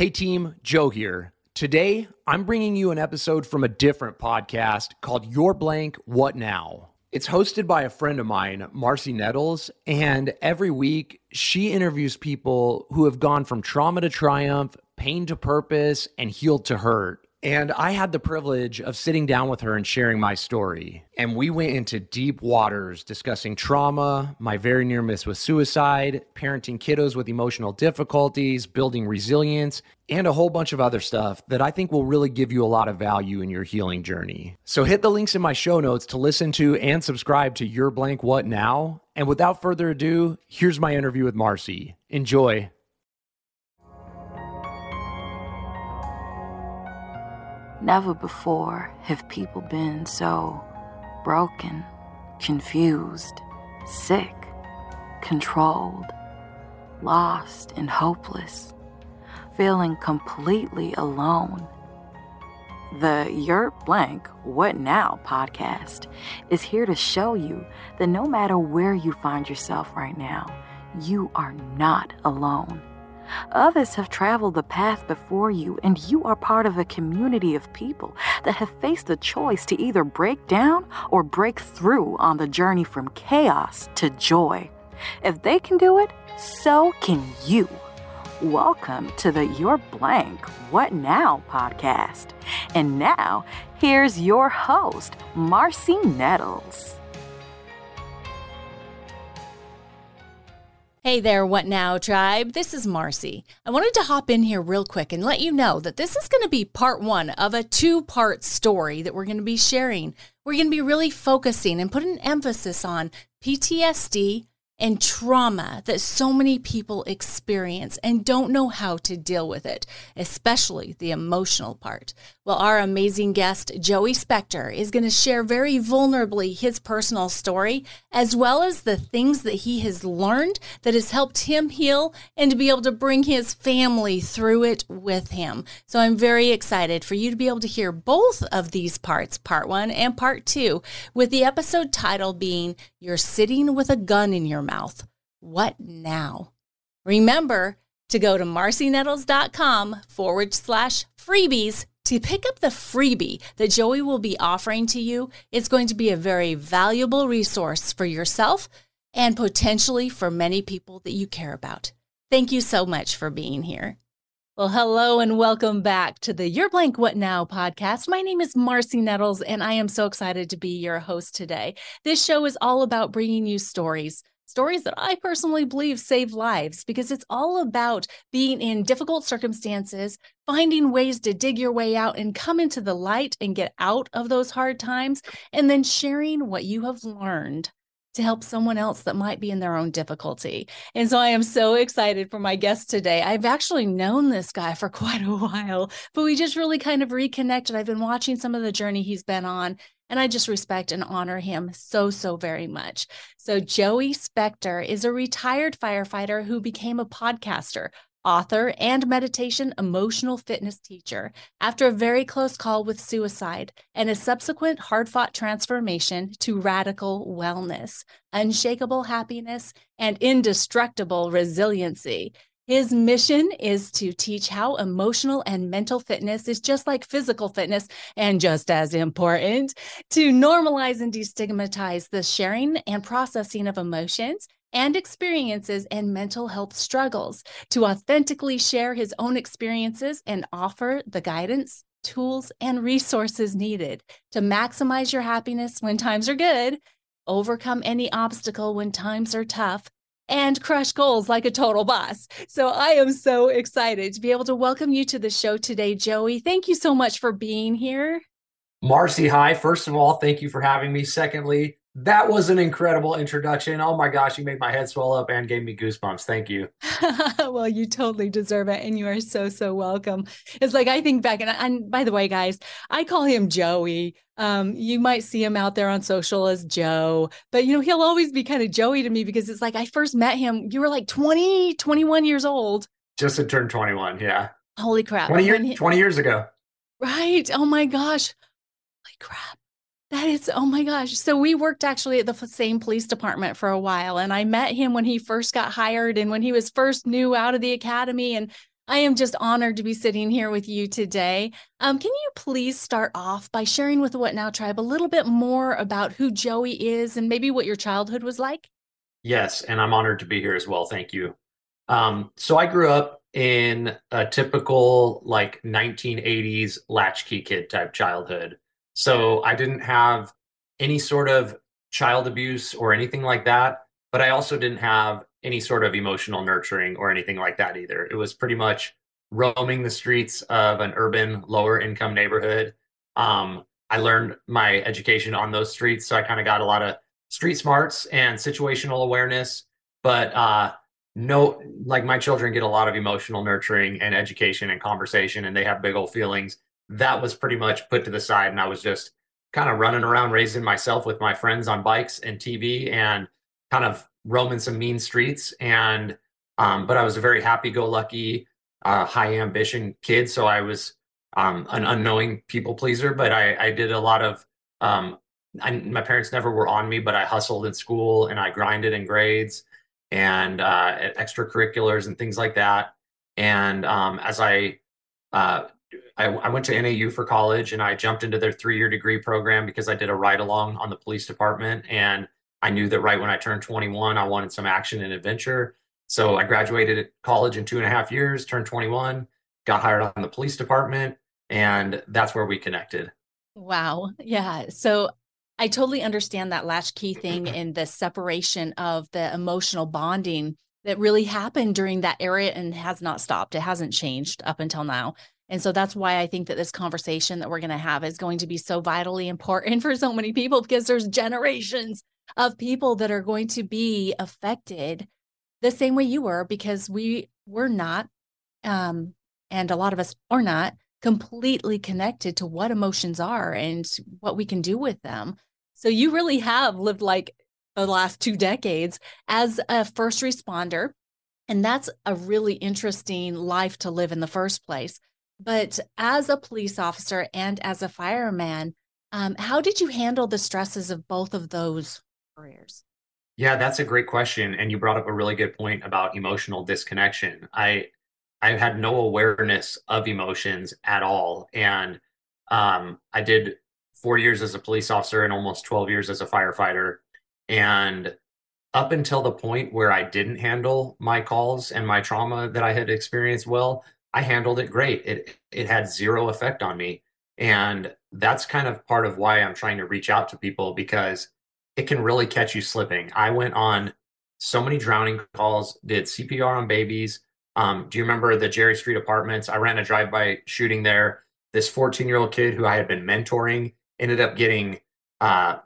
Hey team, Joe here. Today, I'm bringing you an episode from a different podcast called Your Blank What Now. It's hosted by a friend of mine, Marci Nettles, and every week she interviews people who have gone from trauma to triumph, pain to purpose, and healed to hurt. And I had the privilege of sitting down with her and sharing my story. And we went into deep waters discussing trauma, my very near miss with suicide, parenting kiddos with emotional difficulties, building resilience, and a whole bunch of other stuff that I think will really give you a lot of value in your healing journey. So hit the links in my show notes to listen to and subscribe to Your Blank What Now. And without further ado, here's my interview with Marci. Enjoy. Never before have people been so broken, confused, sick, controlled, lost, and hopeless, feeling completely alone. The Your Blank What Now podcast is here to show you that no matter where you find yourself right now, you are not alone. Others have traveled the path before you, and you are part of a community of people that have faced the choice to either break down or break through on the journey from chaos to joy. If they can do it, so can you. Welcome to the Your Blank What Now podcast. And now, here's your host, Marci Nettles. Hey there, What Now Tribe? This is Marci. I wanted to hop in here real quick and let you know that this is going to be part one of a two part story that we're going to be sharing. We're going to be really focusing and putting emphasis on PTSD and trauma that so many people experience and don't know how to deal with it, especially the emotional part. Well, our amazing guest, Joey Spector, is going to share very vulnerably his personal story, as well as the things that he has learned that has helped him heal and to be able to bring his family through it with him. So I'm very excited for you to be able to hear both of these parts, part one and part two, with the episode title being You're Sitting with a Gun in Your Mouth. What now? Remember to go to marcinettles.com forward slash freebies to pick up the freebie that Joey will be offering to you, it's going to be a very valuable resource for yourself and potentially for many people that you care about. Thank you so much for being here. Well, hello and welcome back to the Your Blank What Now podcast. My name is Marci Nettles, and I am so excited to be your host today. This show is all about bringing you stories stories that I personally believe save lives because it's all about being in difficult circumstances, finding ways to dig your way out and come into the light and get out of those hard times, and then sharing what you have learned to help someone else that might be in their own difficulty. And so I am so excited for my guest today. I've actually known this guy for quite a while, but we just really kind of reconnected. I've been watching some of the journey he's been on, and I just respect and honor him so, so very much. So, Joey Spector is a retired firefighter who became a podcaster, author, and meditation emotional fitness teacher after a very close call with suicide and a subsequent hard fought transformation to radical wellness, unshakable happiness, and indestructible resiliency. His mission is to teach how emotional and mental fitness is just like physical fitness and just as important. To normalize and destigmatize the sharing and processing of emotions and experiences and mental health struggles, to authentically share his own experiences and offer the guidance, tools, and resources needed to maximize your happiness when times are good, overcome any obstacle when times are tough, and crush goals like a total boss. So I am so excited to be able to welcome you to the show today, Joey. Thank you so much for being here. Marci, hi. First of all, thank you for having me. Secondly, that was an incredible introduction. Oh my gosh, you made my head swell up and gave me goosebumps. Thank you. well, you totally deserve it. And you are so, so welcome. It's like I think back, and, and by the way, guys, I call him Joey. Um, you might see him out there on social as Joe, but you know, he'll always be kind of Joey to me because it's like I first met him, you were like 20, 21 years old. Just to turn 21. Yeah. Holy crap. 20, year, he, 20 years ago. Right. Oh my gosh. Holy crap. That is, oh my gosh. So we worked actually at the same police department for a while. And I met him when he first got hired and when he was first new out of the academy. And I am just honored to be sitting here with you today. Um, can you please start off by sharing with the What Now Tribe a little bit more about who Joey is and maybe what your childhood was like? Yes, and I'm honored to be here as well. Thank you. Um, so I grew up in a typical like 1980s latchkey kid type childhood. So I didn't have any sort of child abuse or anything like that, but I also didn't have any sort of emotional nurturing or anything like that either. It was pretty much roaming the streets of an urban lower income neighborhood. Um, I learned my education on those streets, so I kind of got a lot of street smarts and situational awareness. But uh, no, like my children get a lot of emotional nurturing and education and conversation, and they have big old feelings. That was pretty much put to the side, and I was just kind of running around raising myself with my friends on bikes and TV and kind of roaming some mean streets. And um, but I was a very happy-go-lucky, uh, high ambition kid, so I was um, an unknowing people pleaser. But I, I did a lot of um, I, my parents never were on me, but I hustled in school and I grinded in grades and uh, extracurriculars and things like that. And um, as I, uh, I, I went to NAU for college and I jumped into their three-year degree program because I did a ride along on the police department and I knew that right when I turned 21, I wanted some action and adventure. So I graduated college in two and a half years, turned 21, got hired on the police department, and that's where we connected. Wow. Yeah. So I totally understand that latchkey thing and the separation of the emotional bonding that really happened during that era and has not stopped. It hasn't changed up until now. And so that's why I think that this conversation that we're going to have is going to be so vitally important for so many people because there's generations of people that are going to be affected the same way you were because we were not um and a lot of us are not completely connected to what emotions are and what we can do with them. So you really have lived like the last two decades as a first responder. And that's a really interesting life to live in the first place. But as a police officer and as a fireman, um, how did you handle the stresses of both of those careers? Yeah, that's a great question. And you brought up a really good point about emotional disconnection. I I had no awareness of emotions at all. And um, I did four years as a police officer and almost 12 years as a firefighter. And up until the point where I didn't handle my calls and my trauma that I had experienced well, I handled it great. It it had zero effect on me. And that's kind of part of why I'm trying to reach out to people because it can really catch you slipping. I went on so many drowning calls, did CPR on babies. Um, do you remember the Jerry Street apartments? I ran a drive-by shooting there. This 14-year-old kid who I had been mentoring ended up getting uh,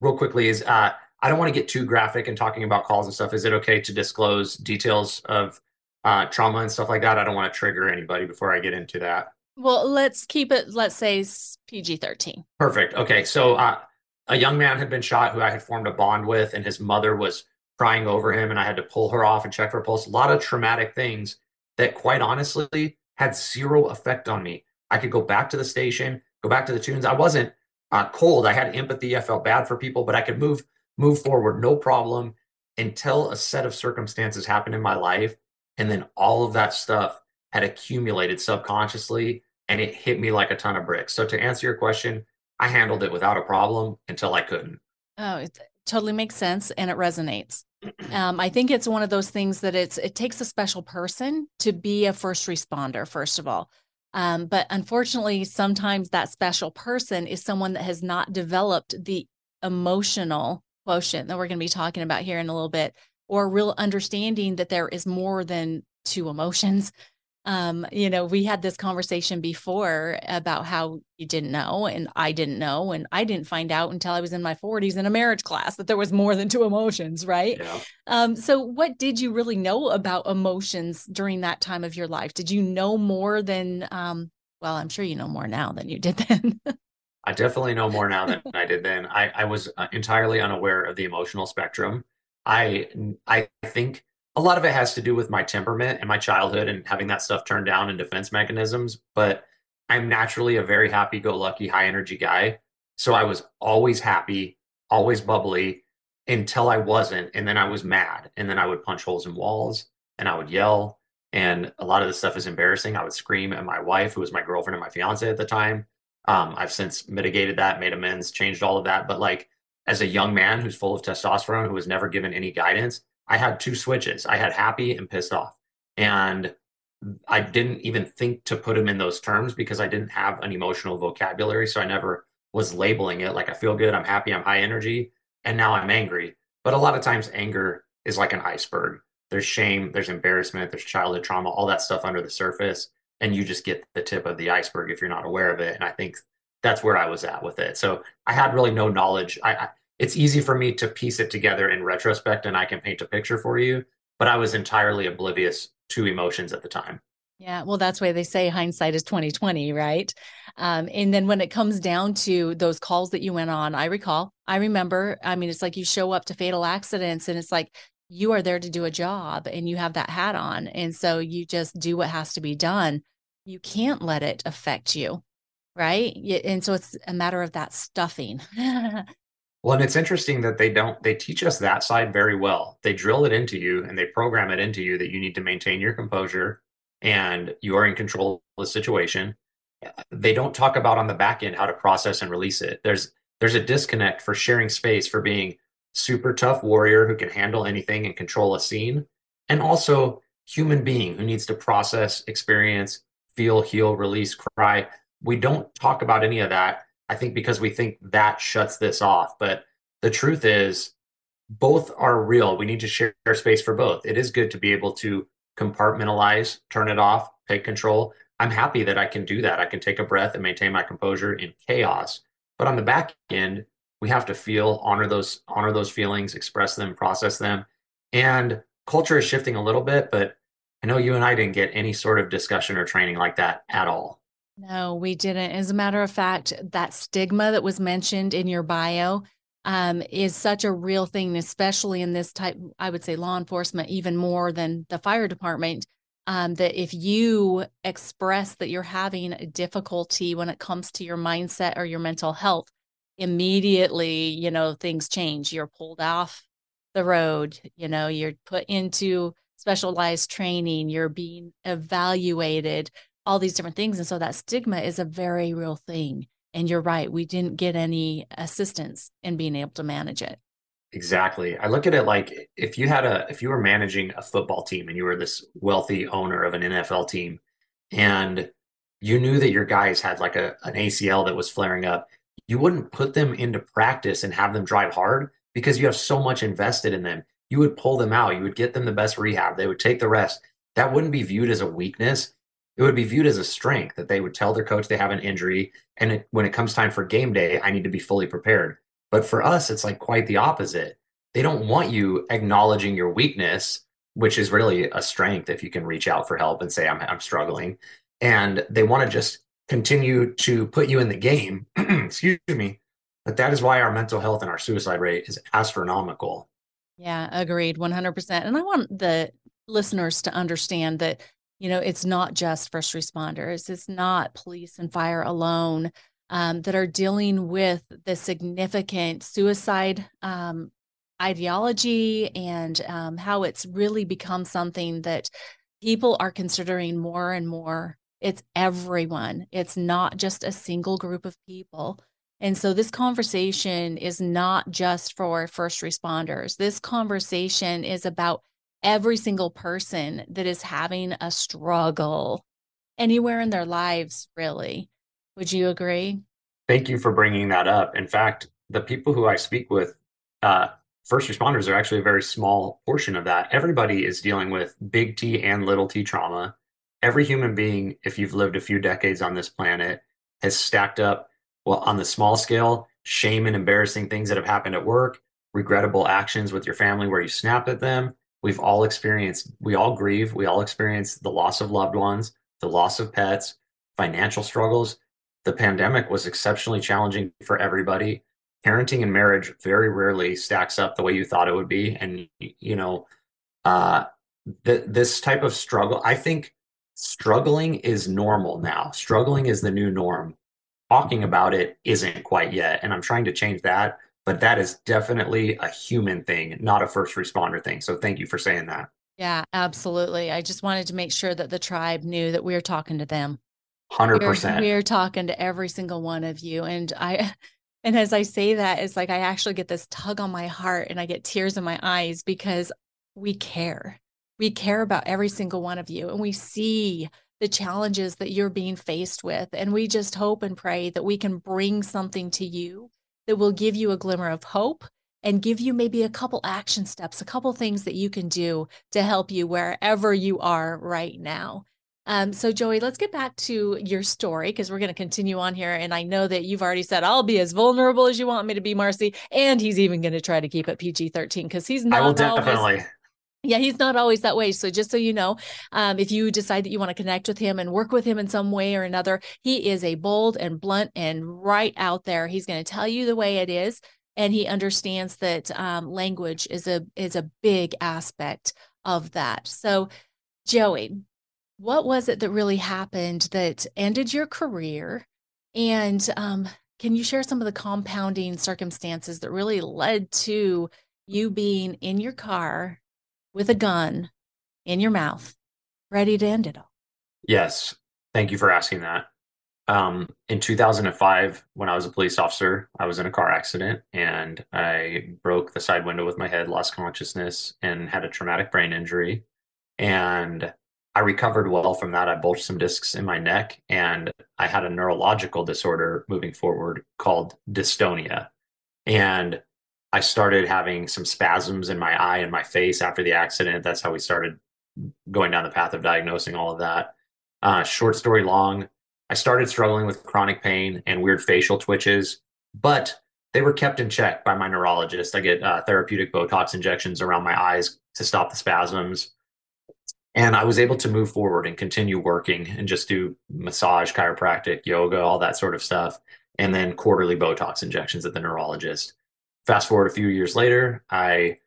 real quickly is uh, I don't want to get too graphic and talking about calls and stuff. Is it okay to disclose details of uh, trauma and stuff like that? I don't want to trigger anybody before I get into that. Well, let's keep it, let's say PG 13. Perfect. Okay. So uh, a young man had been shot who I had formed a bond with, and his mother was crying over him, and I had to pull her off and check her pulse. A lot of traumatic things that, quite honestly, had zero effect on me. I could go back to the station, go back to the tunes. I wasn't uh, cold. I had empathy. I felt bad for people, but I could move move forward, no problem, until a set of circumstances happened in my life, and then all of that stuff had accumulated subconsciously, and it hit me like a ton of bricks. So to answer your question, I handled it without a problem until I couldn't. Oh, it totally makes sense and it resonates. Um, I think it's one of those things that it's it takes a special person to be a first responder, first of all. Um, but unfortunately, sometimes that special person is someone that has not developed the emotional quotient that we're going to be talking about here in a little bit, or real understanding that there is more than two emotions um, you know, we had this conversation before about how you didn't know and I didn't know. And I didn't find out until I was in my 40s in a marriage class that there was more than two emotions, right? Yeah. Um, so, what did you really know about emotions during that time of your life? Did you know more than, um, well, I'm sure you know more now than you did then. I definitely know more now than I did then. I, I was uh, entirely unaware of the emotional spectrum. I I think a lot of it has to do with my temperament and my childhood and having that stuff turned down in defense mechanisms. But I'm naturally a very happy go lucky, high energy guy. So I was always happy, always bubbly until I wasn't. And then I was mad. And then I would punch holes in walls and I would yell. And a lot of this stuff is embarrassing. I would scream at my wife, who was my girlfriend and my fiance at the time. Um, I've since mitigated that, made amends, changed all of that. But like as a young man who's full of testosterone, who was never given any guidance, I had two switches. I had happy and pissed off. And I didn't even think to put them in those terms because I didn't have an emotional vocabulary. So I never was labeling it like I feel good, I'm happy, I'm high energy, and now I'm angry. But a lot of times, anger is like an iceberg. There's shame, there's embarrassment, there's childhood trauma, all that stuff under the surface. And you just get the tip of the iceberg if you're not aware of it. And I think that's where I was at with it. So I had really no knowledge. I, I it's easy for me to piece it together in retrospect and I can paint a picture for you, but I was entirely oblivious to emotions at the time. Yeah, well, that's why they say hindsight is twenty twenty, right? Um, and then when it comes down to those calls that you went on, I recall, I remember. I mean, it's like you show up to fatal accidents, and it's like you are there to do a job, and you have that hat on, and so you just do what has to be done. You can't let it affect you, right? And so it's a matter of that stuffing. Well, and it's interesting that they don't, they teach us that side very well. They drill it into you and they program it into you that you need to maintain your composure and you are in control of the situation. They don't talk about on the back end how to process and release it. There's, there's a disconnect for sharing space for being super tough warrior who can handle anything and control a scene and also human being who needs to process experience feel heal release cry we don't talk about any of that I think because we think that shuts this off. But the truth is, both are real. We need to share space for both. It is good to be able to compartmentalize, turn it off, take control. I'm happy that I can do that. I can take a breath and maintain my composure in chaos. But on the back end, we have to feel, honor those, honor those feelings, express them, process them. And culture is shifting a little bit, but I know you and I didn't get any sort of discussion or training like that at all. No, we didn't. As a matter of fact, that stigma that was mentioned in your bio um, is such a real thing, especially in this type, I would say law enforcement, even more than the fire department. Um, that if you express that you're having a difficulty when it comes to your mindset or your mental health, immediately, you know, things change. You're pulled off the road, you know, you're put into specialized training, you're being evaluated all these different things. And so that stigma is a very real thing. And you're right, we didn't get any assistance in being able to manage it. Exactly. I look at it like if you had a if you were managing a football team and you were this wealthy owner of an NFL team and you knew that your guys had like a an ACL that was flaring up, you wouldn't put them into practice and have them drive hard because you have so much invested in them. You would pull them out, you would get them the best rehab, they would take the rest. That wouldn't be viewed as a weakness it would be viewed as a strength that they would tell their coach they have an injury and it, when it comes time for game day i need to be fully prepared. But for us it's like quite the opposite. They don't want you acknowledging your weakness which is really a strength if you can reach out for help and say i'm, I'm struggling. And they want to just continue to put you in the game excuse me but that is why our mental health and our suicide rate is astronomical. Yeah agreed 100% and i want the listeners to understand that you know it's not just first responders it's not police and fire alone um, that are dealing with the significant suicide um, ideology and um, how it's really become something that people are considering more and more. It's everyone. It's not just a single group of people. And so this conversation is not just for first responders. This conversation is about every single person that is having a struggle anywhere in their lives, really. Would you agree? Thank you for bringing that up. In fact, the people who I speak with, uh, first responders are actually a very small portion of that. Everybody is dealing with big T and little t trauma. Every human being, if you've lived a few decades on this planet, has stacked up, well, on the small scale, shame and embarrassing things that have happened at work, regrettable actions with your family where you snapped at them, we've all experienced we all grieve. We all experience the loss of loved ones the loss of pets financial struggles. The pandemic was exceptionally challenging for everybody. Parenting and marriage very rarely stacks up the way you thought it would be and you know uh th- this type of struggle i think struggling is normal now. Struggling is the new norm. Talking about it isn't quite yet and i'm trying to change that but that is definitely a human thing, not a first responder thing. So thank you for saying that. Yeah, absolutely. I just wanted to make sure that the tribe knew that we were talking to them. 100%. We're, we're talking to every single one of you. And I, and as I say that, it's like I actually get this tug on my heart and I get tears in my eyes because we care. We care about every single one of you and we see the challenges that you're being faced with. And we just hope and pray that we can bring something to you that will give you a glimmer of hope and give you maybe a couple action steps, a couple things that you can do to help you wherever you are right now. Um, so, Joey, let's get back to your story because we're going to continue on here. And I know that you've already said I'll be as vulnerable as you want me to be, Marci. And he's even going to try to keep it PG 13 because he's not. I will definitely. Yeah, he's not always that way. So, just so you know, um, if you decide that you want to connect with him and work with him in some way or another, he is a bold and blunt and right out there. He's going to tell you the way it is and he understands that um, language is a is a big aspect of that. So, Joey, what was it that really happened that ended your career? And um, can you share some of the compounding circumstances that really led to you being in your car with a gun in your mouth, ready to end it all? Yes. Thank you for asking that. Um, in 2005, when I was a police officer, I was in a car accident and I broke the side window with my head, lost consciousness, and had a traumatic brain injury. And I recovered well from that. I bulged some discs in my neck and I had a neurological disorder moving forward called dystonia. And I started having some spasms in my eye and my face after the accident. That's how we started going down the path of diagnosing all of that. Uh, short story long, I started struggling with chronic pain and weird facial twitches, but they were kept in check by my neurologist. I get uh, therapeutic Botox injections around my eyes to stop the spasms. And I was able to move forward and continue working and just do massage, chiropractic, yoga, all that sort of stuff. And then quarterly Botox injections at the neurologist. Fast forward a few years later, I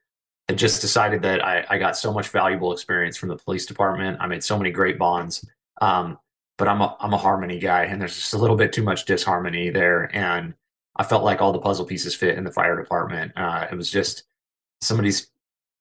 had just decided that I, I got so much valuable experience from the police department. I made so many great bonds. Um, but I'm a I'm a harmony guy, and there's just a little bit too much disharmony there. And I felt like all the puzzle pieces fit in the fire department. Uh, it was just somebody's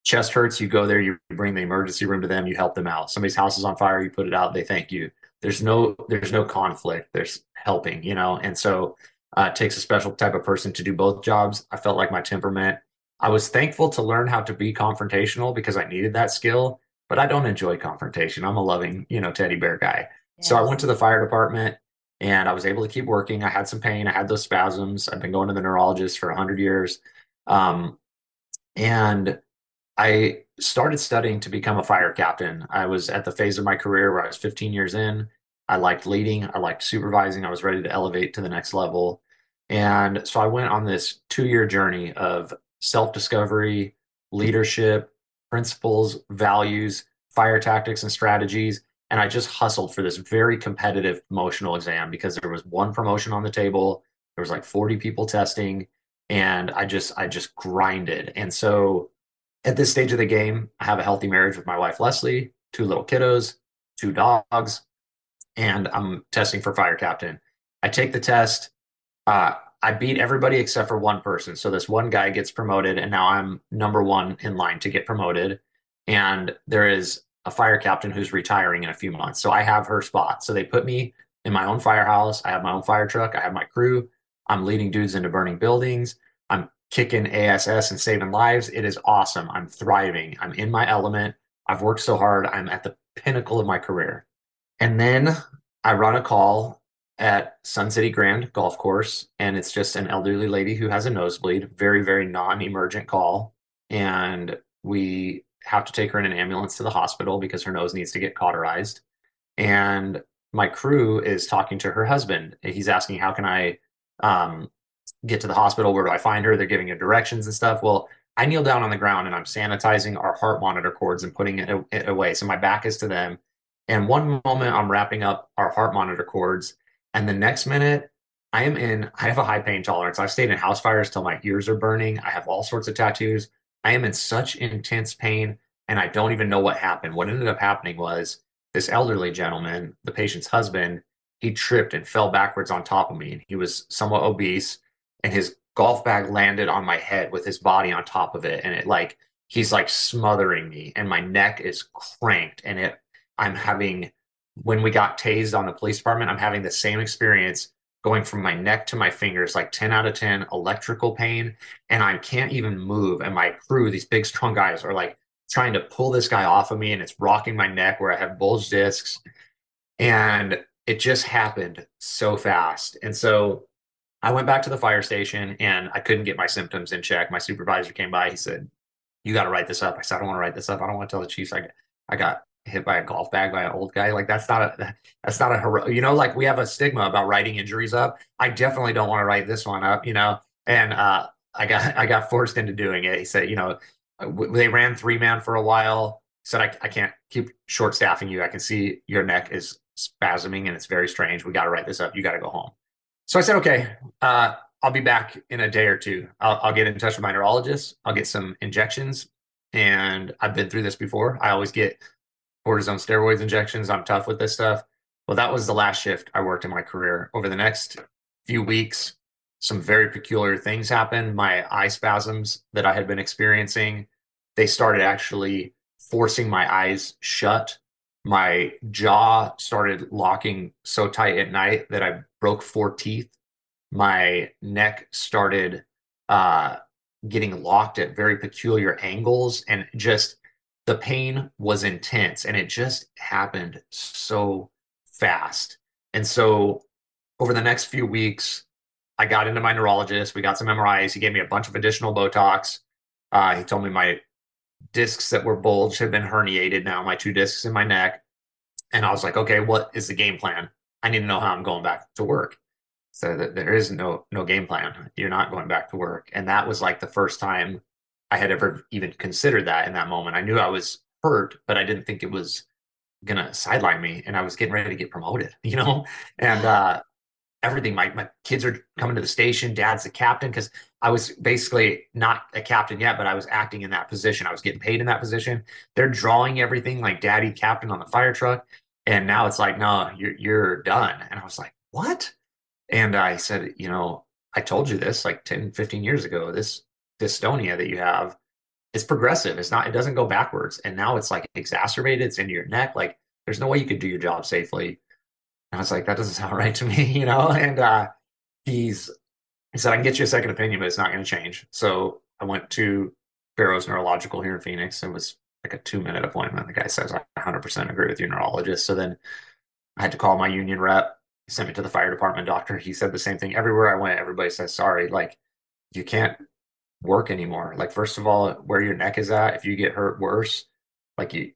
chest hurts, you go there, you bring the emergency room to them, you help them out. Somebody's house is on fire, you put it out, they thank you. There's no there's no conflict. There's helping, you know. And so uh, it takes a special type of person to do both jobs. I felt like my temperament. I was thankful to learn how to be confrontational because I needed that skill, but I don't enjoy confrontation. I'm a loving, you know, teddy bear guy. So I went to the fire department and I was able to keep working. I had some pain. I had those spasms. I've been going to the neurologist for 100 years. Um, and I started studying to become a fire captain. I was at the phase of my career where I was 15 years in. I liked leading, I liked supervising. I was ready to elevate to the next level. And so I went on this two year journey of self discovery, leadership, principles, values, fire tactics, and strategies and I just hustled for this very competitive promotional exam because there was one promotion on the table. There was like 40 people testing, and I just I just grinded. And so at this stage of the game, I have a healthy marriage with my wife Leslie, two little kiddos, two dogs, and I'm testing for fire captain. I take the test. Uh, I beat everybody except for one person. So this one guy gets promoted, and now I'm number one in line to get promoted. And there is a fire captain who's retiring in a few months. So I have her spot. So they put me in my own firehouse. I have my own fire truck. I have my crew. I'm leading dudes into burning buildings. I'm kicking ASS and saving lives. It is awesome. I'm thriving. I'm in my element. I've worked so hard. I'm at the pinnacle of my career. And then I run a call at Sun City Grand Golf Course, and it's just an elderly lady who has a nosebleed, very, very non emergent call. And we have to take her in an ambulance to the hospital because her nose needs to get cauterized. And my crew is talking to her husband. He's asking, How can I um, get to the hospital? Where do I find her? They're giving her directions and stuff. Well, I kneel down on the ground and I'm sanitizing our heart monitor cords and putting it, it away. So my back is to them. And one moment I'm wrapping up our heart monitor cords. And the next minute, I am in, I have a high pain tolerance. I've stayed in house fires till my ears are burning. I have all sorts of tattoos. I am in such intense pain and I don't even know what happened. What ended up happening was this elderly gentleman, the patient's husband, he tripped and fell backwards on top of me. And he was somewhat obese, and his golf bag landed on my head with his body on top of it. And it like he's like smothering me and my neck is cranked and it I'm having when we got tased on the police department, I'm having the same experience going from my neck to my fingers, like 10 out of 10 electrical pain. And I can't even move. And my crew, these big, strong guys, are like trying to pull this guy off of me. And it's rocking my neck where I have bulge discs. And it just happened so fast. And so I went back to the fire station and I couldn't get my symptoms in check. My supervisor came by. He said, You got to write this up. I said, I don't want to write this up. I don't want to tell the chiefs I, I got hit by a golf bag by an old guy. Like that's not a that's not a hero. You know, like we have a stigma about writing injuries up. I definitely don't want to write this one up. You know, and uh, I got I got forced into doing it. He said, you know, they ran three man for a while. Said I, I can't keep short staffing you. I can see your neck is spasming and it's very strange. We got to write this up. You got to go home. So I said, okay, uh, I'll be back in a day or two. I'll, I'll get in touch with my neurologist. I'll get some injections. And I've been through this before. I always get cortisone steroids injections. I'm tough with this stuff. Well, that was the last shift I worked in my career. Over the next few weeks, some very peculiar things happened. My eye spasms that I had been experiencing, they started actually forcing my eyes shut. My jaw started locking so tight at night that I broke four teeth. My neck started uh, getting locked at very peculiar angles and just the pain was intense and it just happened so fast. And so over the next few weeks, I got into my neurologist. We got some MRIs. He gave me a bunch of additional Botox. Uh, he told me my discs that were bulged had been herniated now, my two discs in my neck. And I was like, okay, what is the game plan? I need to know how I'm going back to work. So that there is no no game plan. You're not going back to work. And that was like the first time I had ever even considered that in that moment. I knew I was hurt, but I didn't think it was gonna sideline me. And I was getting ready to get promoted, you know, and uh, everything. My my kids are coming to the station. Dad's the captain because I was basically not a captain yet, but I was acting in that position. I was getting paid in that position. They're drawing everything like daddy captain on the fire truck. And now it's like, no, you're you're done. And I was like, what? And I said, you know, I told you this like 10, 15 years ago. This dystonia that you have it's progressive. It's not, it doesn't go backwards. And now it's like exacerbated. It's in your neck. Like there's no way you could do your job safely. And I was like, that doesn't sound right to me, you know? And uh, he's, he said, I can get you a second opinion, but it's not going to change. So I went to Barrows Neurological here in Phoenix. It was like a two minute appointment. The guy says, I 100% agree with your neurologist. So then I had to call my union rep, sent me to the fire department doctor. He said the same thing. Everywhere I went, everybody says, sorry, like you can't work anymore. Like first of all, where your neck is at, if you get hurt worse, like you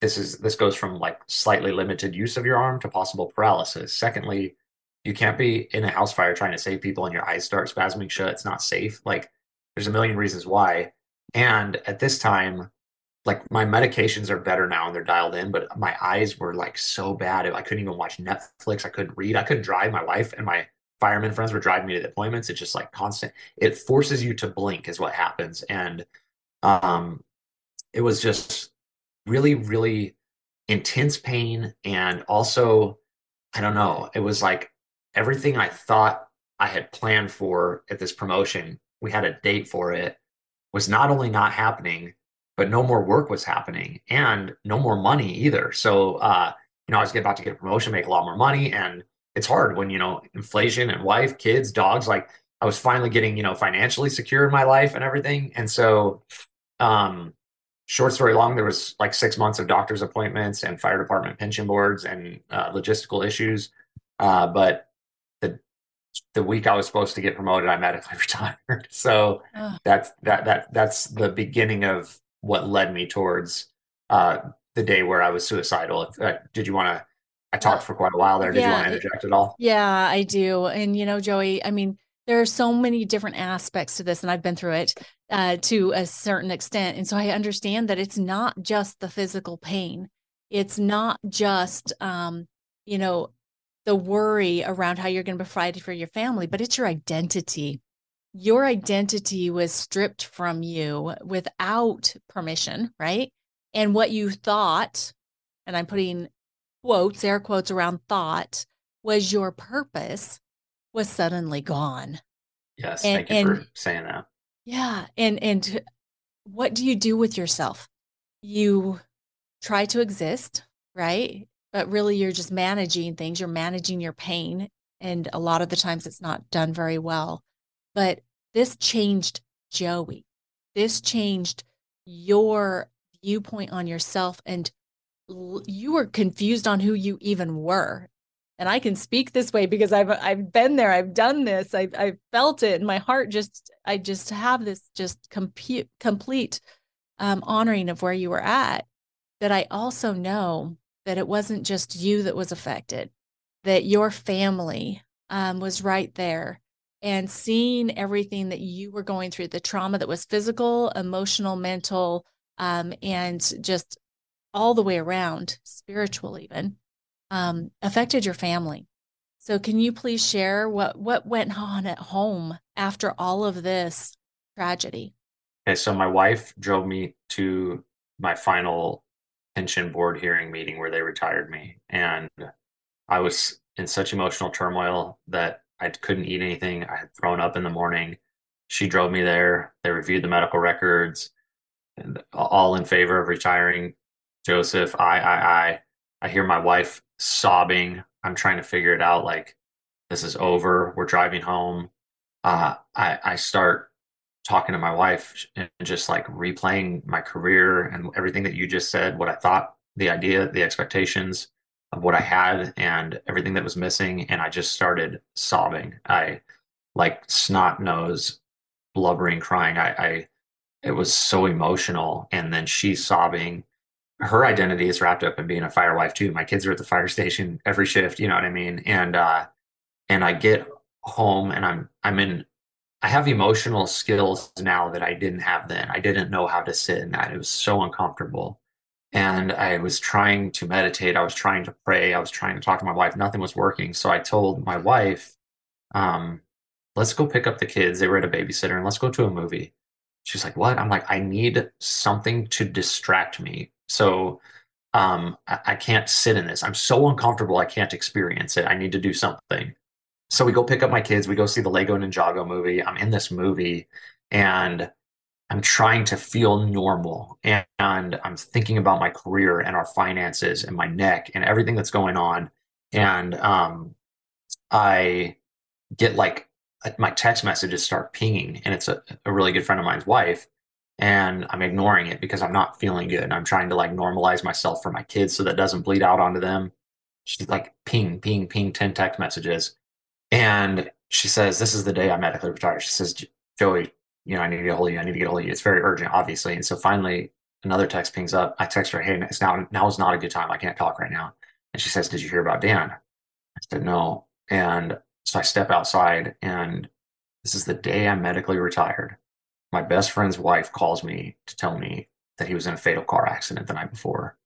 this is this goes from like slightly limited use of your arm to possible paralysis. Secondly, you can't be in a house fire trying to save people and your eyes start spasming shut. It's not safe. Like there's a million reasons why. And at this time, like my medications are better now and they're dialed in, but my eyes were like so bad. I couldn't even watch Netflix. I couldn't read. I couldn't drive. My wife and my firemen friends were driving me to the appointments. It's just like constant. It forces you to blink, is what happens. And um, it was just really, really intense pain. And also, I don't know, it was like everything I thought I had planned for at this promotion, we had a date for it, was not only not happening, but no more work was happening and no more money either. So, uh, you know, I was about to get a promotion, make a lot more money, and it's hard when you know inflation and wife, kids, dogs. Like I was finally getting you know financially secure in my life and everything, and so um, short story long, there was like six months of doctor's appointments and fire department pension boards and uh, logistical issues. Uh, but the the week I was supposed to get promoted, I medically retired. So oh. that's that that that's the beginning of what led me towards uh, the day where I was suicidal. Uh, did you want to I talked for quite a while there. Did yeah, you want to interject at all? Yeah, I do. And you know, Joey, I mean, there are so many different aspects to this, and I've been through it uh, to a certain extent. And so I understand that it's not just the physical pain. It's not just, um, you know, the worry around how you're going to provide for your family, but it's your identity. Your identity was stripped from you without permission, right? And what you thought, and I'm putting quotes, air quotes around thought was your purpose was suddenly gone. Yes, and, thank you and, for saying that. Yeah, and and what do you do with yourself? You try to exist, right? But really, you're just managing things, you're managing your pain. And a lot of the times it's not done very well. But this changed Joey. This changed your viewpoint on yourself. And you were confused on who you even were. And I can speak this way because I've I've been there, I've done this, I've I've felt it, and my heart just I just have this just complete complete um, honoring of where you were at. That I also know that it wasn't just you that was affected, that your family um, was right there and seeing everything that you were going through the trauma that was physical, emotional, mental, um, and just all the way around, spiritual even, um, affected your family. So, can you please share what what went on at home after all of this tragedy? Okay, so my wife drove me to my final pension board hearing meeting where they retired me. And I was in such emotional turmoil that I couldn't eat anything. I had thrown up in the morning. She drove me there. They reviewed the medical records, and all in favor of retiring Joseph. I, I, I. I hear my wife sobbing. I'm trying to figure it out. Like, this is over. We're driving home. Uh, I, I start talking to my wife and just like replaying my career and everything that you just said, what I thought, the idea, the expectations of what I had and everything that was missing. And I just started sobbing. I like snot nose, blubbering, crying. I, I it was so emotional. And then she's sobbing. Her identity is wrapped up in being a fire wife too. My kids are at the fire station every shift, you know what I mean? And uh and I get home and I'm I'm in I have emotional skills now that I didn't have then. I didn't know how to sit in that. It was so uncomfortable. And I was trying to meditate. I was trying to pray. I was trying to talk to my wife. Nothing was working. So I told my wife, um, let's go pick up the kids. They were at a babysitter and let's go to a movie. She's like, what? I'm like, I need something to distract me. So um, I, I can't sit in this. I'm so uncomfortable. I can't experience it. I need to do something so we go pick up my kids. We go see the Lego Ninjago movie. I'm in this movie and I'm trying to feel normal. And, and I'm thinking about my career and our finances and my neck and everything that's going on. And um, I get like my text messages start pinging, and it's a, a really good friend of mine's wife. And I'm ignoring it because I'm not feeling good. And I'm trying to like normalize myself for my kids so that doesn't bleed out onto them. She's like ping, ping, ping, 10 text messages. And she says, This is the day I medically retire. She says, Joey, you know, I need to get hold of you. I need to get hold of you. It's very urgent, obviously. And so finally, another text pings up. I text her, Hey, it's now, now is not a good time. I can't talk right now. And she says, Did you hear about Dan? I said, No. And so I step outside, and this is the day I'm medically retired. My best friend's wife calls me to tell me that he was in a fatal car accident the night before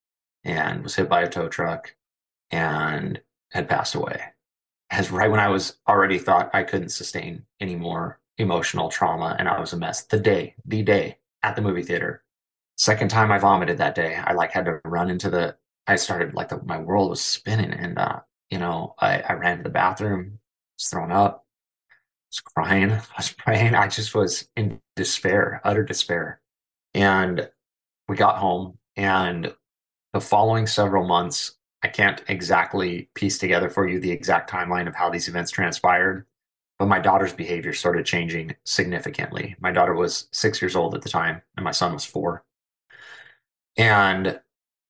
and was hit by a tow truck and had passed away as right when I was already thought I couldn't sustain any more emotional trauma and I was a mess. The day, the day at the movie theater. Second time I vomited that day. I like had to run into the I started like the, my world was spinning and uh, you know, I, I ran to the bathroom, was thrown up, was crying, I was praying. I just was in despair, utter despair. And we got home and the following several months I can't exactly piece together for you the exact timeline of how these events transpired, but my daughter's behavior started changing significantly. My daughter was six years old at the time, and my son was four. And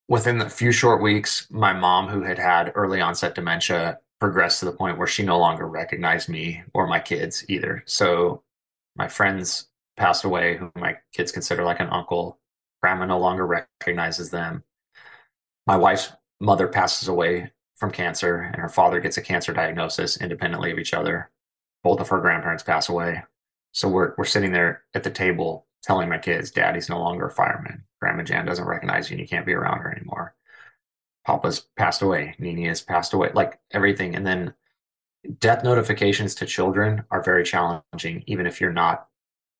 within a few short weeks, my mom, who had had early onset dementia, progressed to the point where she no longer recognized me or my kids either. So my friends passed away, who my kids consider like an uncle. Grandma no longer recognizes them. My wife's mother passes away from cancer and her father gets a cancer diagnosis independently of each other. Both of her grandparents pass away. So we're we're sitting there at the table telling my kids, Daddy's no longer a fireman. Grandma Jan doesn't recognize you and you can't be around her anymore. Papa's passed away. Nini has passed away. Like everything. And then death notifications to children are very challenging, even if you're not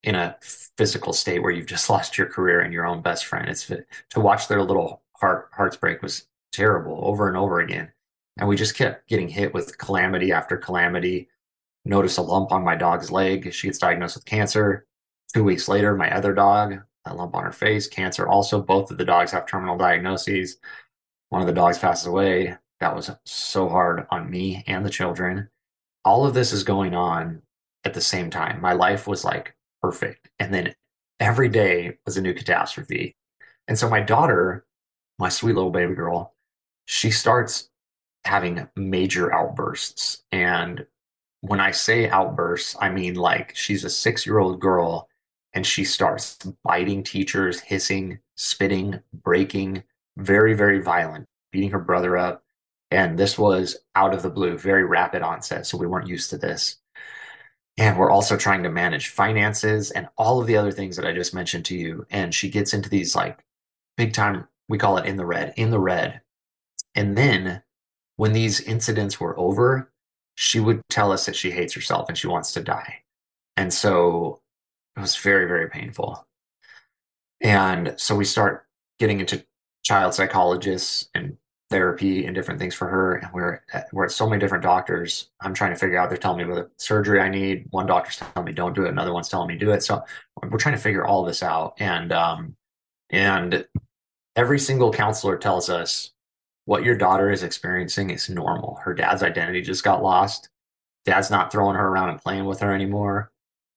in a physical state where you've just lost your career and your own best friend. It's to watch their little heart hearts break was terrible over and over again. And we just kept getting hit with calamity after calamity. Notice a lump on my dog's leg. She gets diagnosed with cancer. Two weeks later, my other dog a lump on her face, cancer. Also, both of the dogs have terminal diagnoses. One of the dogs passes away. That was so hard on me and the children. All of this is going on at the same time. My life was like perfect. And then every day was a new catastrophe. And so my daughter, my sweet little baby girl, she starts having major outbursts. And when I say outbursts, I mean like she's a six year old girl and she starts biting teachers, hissing, spitting, breaking, very, very violent, beating her brother up. And this was out of the blue, very rapid onset. So we weren't used to this. And we're also trying to manage finances and all of the other things that I just mentioned to you. And she gets into these like big time, we call it in the red, in the red. And then when these incidents were over, she would tell us that she hates herself and she wants to die. And so it was very, very painful. And so we start getting into child psychologists and therapy and different things for her. And we're at, we're at so many different doctors. I'm trying to figure out. They're telling me what surgery I need. One doctor's telling me don't do it. Another one's telling me do it. So we're trying to figure all this out. And um, and every single counselor tells us what your daughter is experiencing is normal. Her dad's identity just got lost. Dad's not throwing her around and playing with her anymore.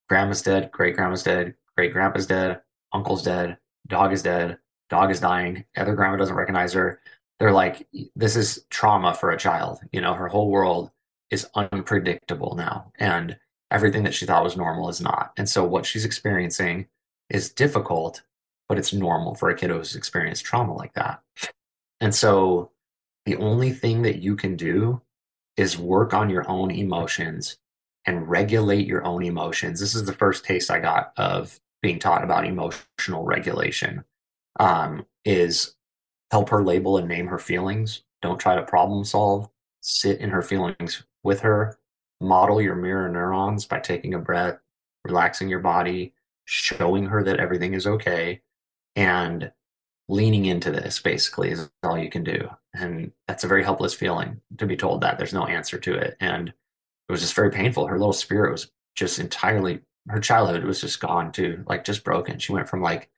Grandma's dead. Great grandma's dead. Great grandpa's dead. Uncle's dead. Dog is dead. Dog is dying. Other grandma doesn't recognize her. They're like, this is trauma for a child. You know, her whole world is unpredictable now. And everything that she thought was normal is not. And so what she's experiencing is difficult, but it's normal for a kid who's experienced trauma like that. And so the only thing that you can do is work on your own emotions and regulate your own emotions. This is the first taste I got of being taught about emotional regulation. Um, is help her label and name her feelings. Don't try to problem solve. Sit in her feelings with her. Model your mirror neurons by taking a breath, relaxing your body, showing her that everything is okay, and leaning into this basically is all you can do. And that's a very helpless feeling to be told that there's no answer to it. And it was just very painful. Her little spirit was just entirely, her childhood was just gone too, like just broken. She went from like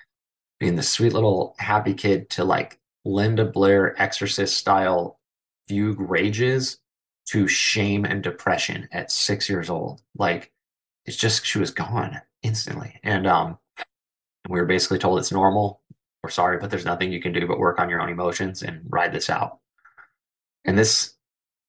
being the sweet little happy kid to like Linda Blair exorcist style fugue rages to shame and depression at six years old. Like it's just, she was gone instantly. And, um, we were basically told it's normal we're sorry, but there's nothing you can do but work on your own emotions and ride this out. And this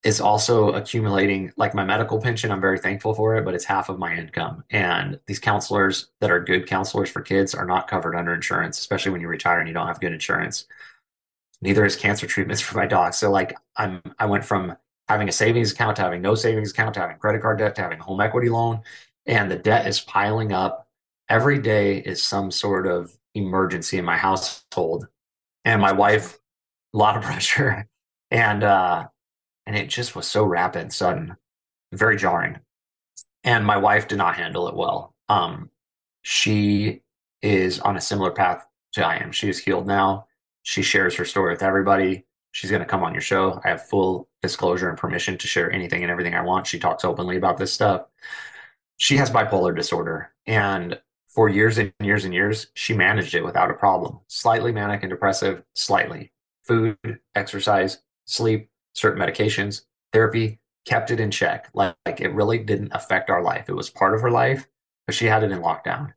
is also accumulating like my medical pension. I'm very thankful for it, but it's half of my income. And these counselors that are good counselors for kids are not covered under insurance, especially when you retire and you don't have good insurance. Neither is cancer treatments for my dog. So like I'm I went from having a savings account to having no savings account to having credit card debt to having a home equity loan. And the debt is piling up. Every day is some sort of emergency in my household and my wife a lot of pressure and uh and it just was so rapid sudden very jarring. And my wife did not handle it well. Um she is on a similar path to i am. She is healed now. She shares her story with everybody. She's going to come on your show. I have full disclosure and permission to share anything and everything i want. She talks openly about this stuff. She has bipolar disorder and for years and years and years, she managed it without a problem. Slightly manic and depressive, slightly. Food, exercise, sleep, certain medications, therapy kept it in check. Like, like it really didn't affect our life. It was part of her life, but she had it in lockdown.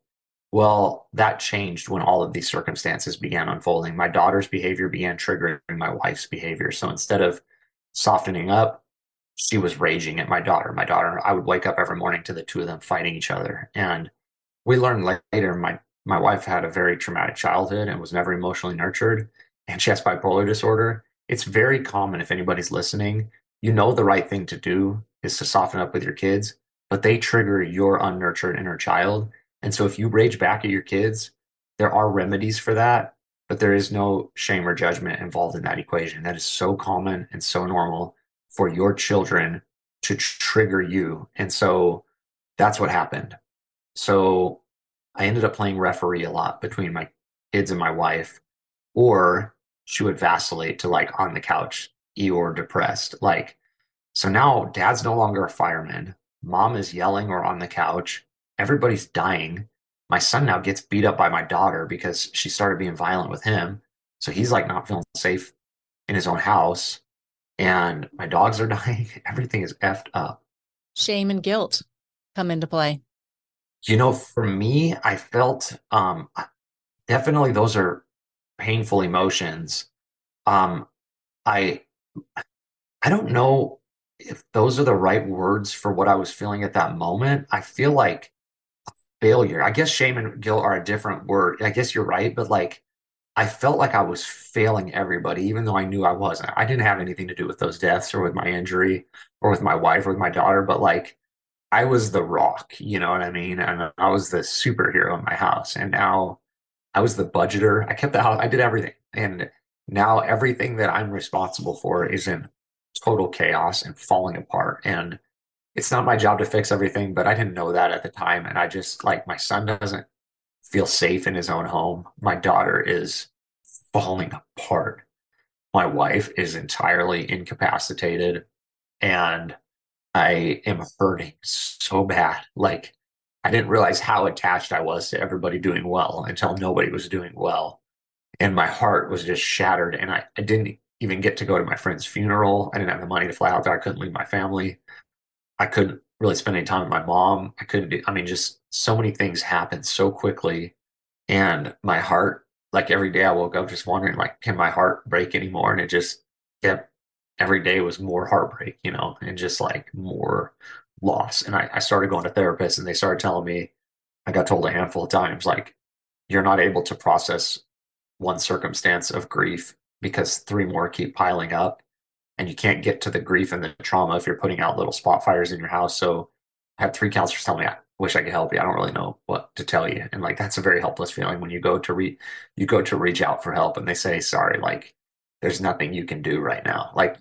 Well, that changed when all of these circumstances began unfolding. My daughter's behavior began triggering my wife's behavior. So instead of softening up, she was raging at my daughter. My daughter, I would wake up every morning to the two of them fighting each other. And we learned later my my wife had a very traumatic childhood and was never emotionally nurtured and she has bipolar disorder it's very common if anybody's listening you know the right thing to do is to soften up with your kids but they trigger your unnurtured inner child. And so if you rage back at your kids there are remedies for that but there is no shame or judgment involved in that equation. That is so common and so normal for your children to trigger you. And so that's what happened. So I ended up playing referee a lot between my kids and my wife, or she would vacillate to like on the couch, Eeyore depressed. Like, so now dad's no longer a fireman. Mom is yelling or on the couch. Everybody's dying. my son now gets beat up by my daughter because she started being violent with him. So he's like not feeling safe in his own house. And my dogs are dying. Everything is effed up. Shame and guilt come into play. You know, for me, I felt um definitely those are painful emotions. Um I I don't know if those are the right words for what I was feeling at that moment. I feel like failure. I guess shame and guilt are a different word. I guess you're right, but like I felt like I was failing everybody, even though I knew I wasn't. I didn't have anything to do with those deaths or with my injury or with my wife or with my daughter, but like I was the rock, you know what I mean? And I was the superhero in my house. And now I was the budgeter. I kept the house, I did everything. And now everything that I'm responsible for is in total chaos and falling apart. And it's not my job to fix everything, but I didn't know that at the time. And I just like my son doesn't feel safe in his own home. My daughter is falling apart. My wife is entirely incapacitated. And I am hurting so bad. Like, I didn't realize how attached I was to everybody doing well until nobody was doing well. And my heart was just shattered. And I, I didn't even get to go to my friend's funeral. I didn't have the money to fly out there. I couldn't leave my family. I couldn't really spend any time with my mom. I couldn't do, I mean, just so many things happened so quickly. And my heart, like every day I woke up just wondering, like, can my heart break anymore? And it just kept every day was more heartbreak, you know, and just like more loss. And I, I started going to therapists and they started telling me, I got told a handful of times, like, you're not able to process one circumstance of grief because three more keep piling up and you can't get to the grief and the trauma if you're putting out little spot fires in your house. So I had three counselors tell me, I wish I could help you. I don't really know what to tell you. And like, that's a very helpless feeling when you go to re you go to reach out for help and they say, sorry, like there's nothing you can do right now. Like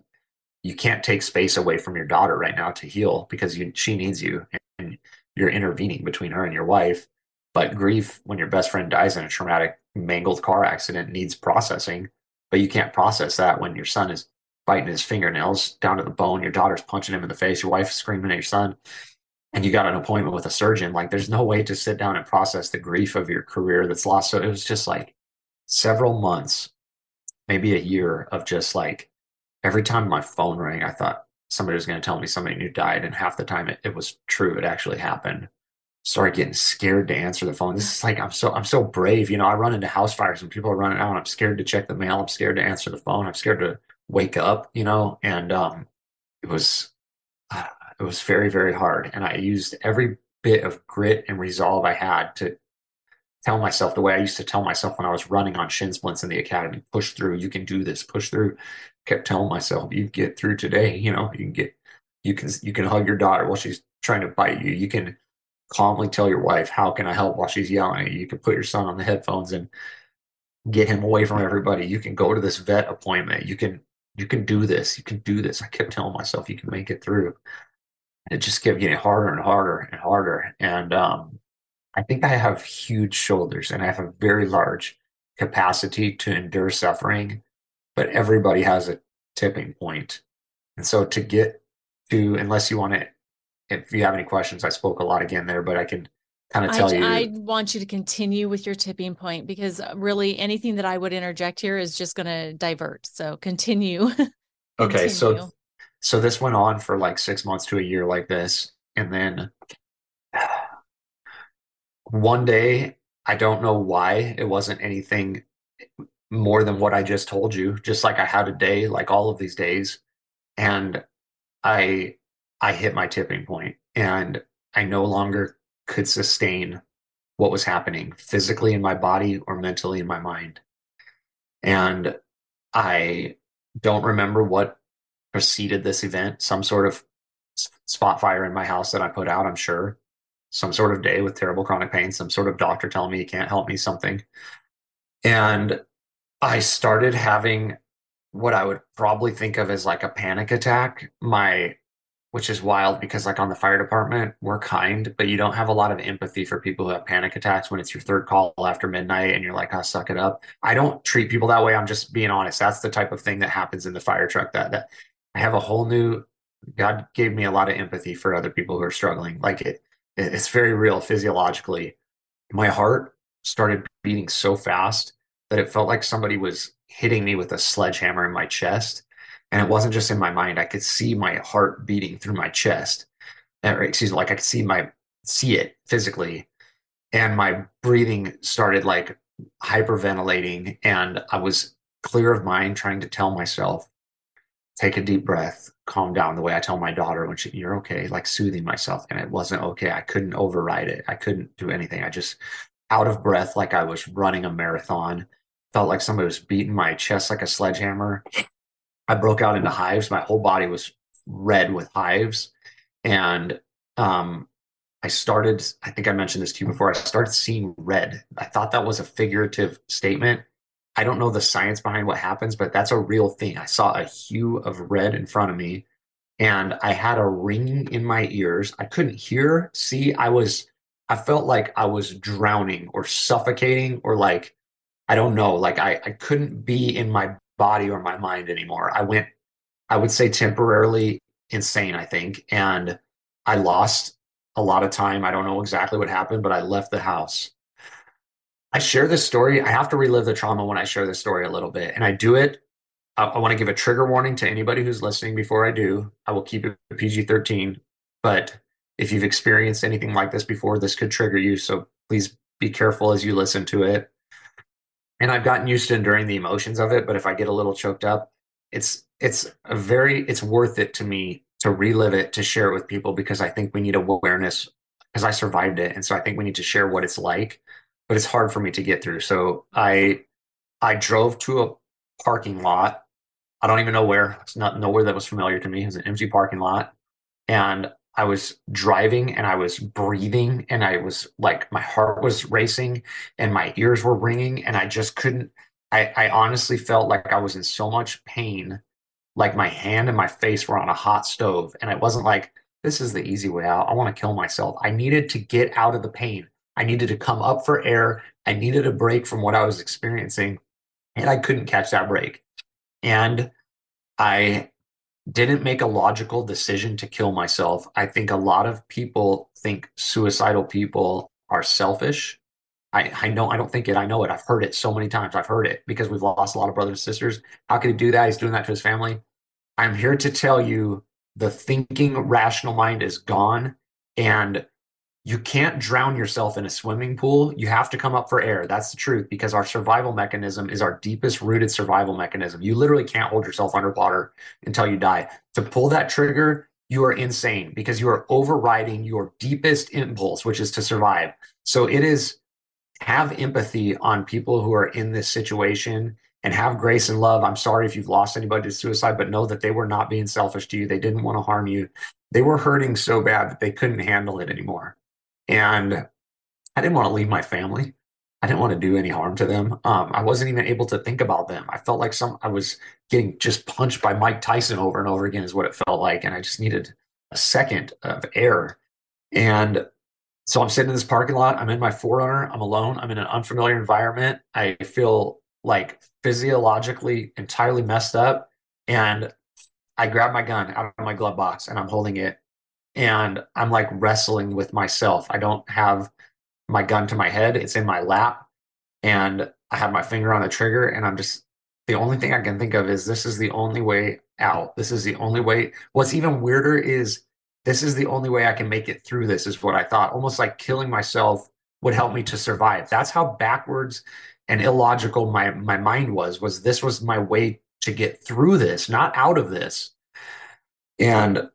you can't take space away from your daughter right now to heal because you, she needs you and you're intervening between her and your wife. But grief, when your best friend dies in a traumatic, mangled car accident, needs processing. But you can't process that when your son is biting his fingernails down to the bone, your daughter's punching him in the face, your wife's screaming at your son, and you got an appointment with a surgeon. Like, there's no way to sit down and process the grief of your career that's lost. So it was just like several months maybe a year of just like every time my phone rang, I thought somebody was going to tell me somebody new died. And half the time it, it was true. It actually happened. Started getting scared to answer the phone. This is like, I'm so, I'm so brave. You know, I run into house fires and people are running out. I'm scared to check the mail. I'm scared to answer the phone. I'm scared to wake up, you know, and, um, it was, uh, it was very, very hard. And I used every bit of grit and resolve I had to tell myself the way I used to tell myself when I was running on shin splints in the academy push through, you can do this, push through. Kept telling myself, you get through today, you know, you can get, you can, you can hug your daughter while she's trying to bite you. You can calmly tell your wife, how can I help while she's yelling? You can put your son on the headphones and get him away from everybody. You can go to this vet appointment. You can, you can do this. You can do this. I kept telling myself you can make it through. It just kept getting harder and harder and harder. And, um, I think I have huge shoulders and I have a very large capacity to endure suffering, but everybody has a tipping point. And so to get to, unless you want to, if you have any questions, I spoke a lot again there, but I can kind of tell I, you. I want you to continue with your tipping point because uh, really anything that I would interject here is just going to divert. So continue. okay. So, so this went on for like six months to a year like this. And then one day, I don't know why it wasn't anything more than what I just told you, just like I had a day, like all of these days. And I I hit my tipping point and I no longer could sustain what was happening physically in my body or mentally in my mind. And I don't remember what preceded this event, some sort of spot fire in my house that I put out, I'm sure some sort of day with terrible chronic pain, some sort of doctor telling me he can't help me, something. And I started having what I would probably think of as like a panic attack. My, which is wild because, like, on the fire department, we're kind, but you don't have a lot of empathy for people who have panic attacks when it's your third call after midnight and you're like, "I suck it up." I don't treat people that way. I'm just being honest. That's the type of thing that happens in the fire truck. That that I have a whole new. God gave me a lot of empathy for other people who are struggling. Like it, it's very real physiologically. my heart started beating so fast that it felt like somebody was hitting me with a sledgehammer in my chest. And it wasn't just in my mind. I could see my heart beating through my chest. Or excuse me, like I could see my see it physically. And my breathing started like hyperventilating. And I was clear of mind, trying to tell myself, take a deep breath, calm down the way I tell my daughter when she, you're okay, like soothing myself. And it wasn't okay. I couldn't override it. I couldn't do anything. I just out of breath, like I was running a marathon, felt like somebody was beating my chest like a sledgehammer. I broke out into hives. My whole body was red with hives. And um, I started, I think I mentioned this to you before, I started seeing red. I thought that was a figurative statement. I don't know the science behind what happens, but that's a real thing. I saw a hue of red in front of me and I had a ringing in my ears. I couldn't hear, see, I was, I felt like I was drowning or suffocating or like, I don't know, like I, I couldn't be in my body or my mind anymore. I went, I would say temporarily insane, I think. And I lost a lot of time. I don't know exactly what happened, but I left the house. I share this story. I have to relive the trauma when I share this story a little bit. And I do it. I, I want to give a trigger warning to anybody who's listening before I do. I will keep it PG 13. But if you've experienced anything like this before, this could trigger you. So please be careful as you listen to it. And I've gotten used to enduring the emotions of it. But if I get a little choked up, it's it's a very it's worth it to me to relive it, to share it with people because I think we need awareness because I survived it. And so I think we need to share what it's like, but it's hard for me to get through. So I I drove to a parking lot. I don't even know where. It's not nowhere that was familiar to me. It was an empty parking lot. And I was driving and I was breathing and I was like my heart was racing and my ears were ringing and I just couldn't I, I honestly felt like I was in so much pain like my hand and my face were on a hot stove. And it wasn't like, this is the easy way out. I want to kill myself. I needed to get out of the pain. I needed to come up for air. I needed a break from what I was experiencing. And I couldn't catch that break. And I didn't make a logical decision to kill myself. I think a lot of people think suicidal people are selfish. I, I know I don't think it. I know it. I've heard it so many times. I've heard it because we've lost a lot of brothers and sisters. How could he do that? He's doing that to his family. I'm here to tell you the thinking rational mind is gone and you can't drown yourself in a swimming pool. You have to come up for air. That's the truth because our survival mechanism is our deepest rooted survival mechanism. You literally can't hold yourself underwater until you die. To pull that trigger, you are insane because you are overriding your deepest impulse, which is to survive. So it is have empathy on people who are in this situation and have grace and love. I'm sorry if you've lost anybody to suicide, but know that they were not being selfish to you. They didn't want to harm you. They were hurting so bad that they couldn't handle it anymore. And I didn't want to leave my family. I didn't want to do any harm to them. Um, I wasn't even able to think about them. I felt like some I was getting just punched by Mike Tyson over and over again is what it felt like, and I just needed a second of air. And so I'm sitting in this parking lot. I'm in my 4Runner. I'm alone. I'm in an unfamiliar environment. I feel like physiologically entirely messed up. And I grab my gun out of my glove box and I'm holding it. And I'm like wrestling with myself. I don't have my gun to my head, it's in my lap. And I have my finger on the trigger. And I'm just, the only thing I can think of is this is the only way out. This is the only way. What's even weirder is this is the only way I can make it through this, is what I thought. Almost like killing myself would help me to survive. That's how backwards and illogical my, my mind was, was this was my way to get through this, not out of this. And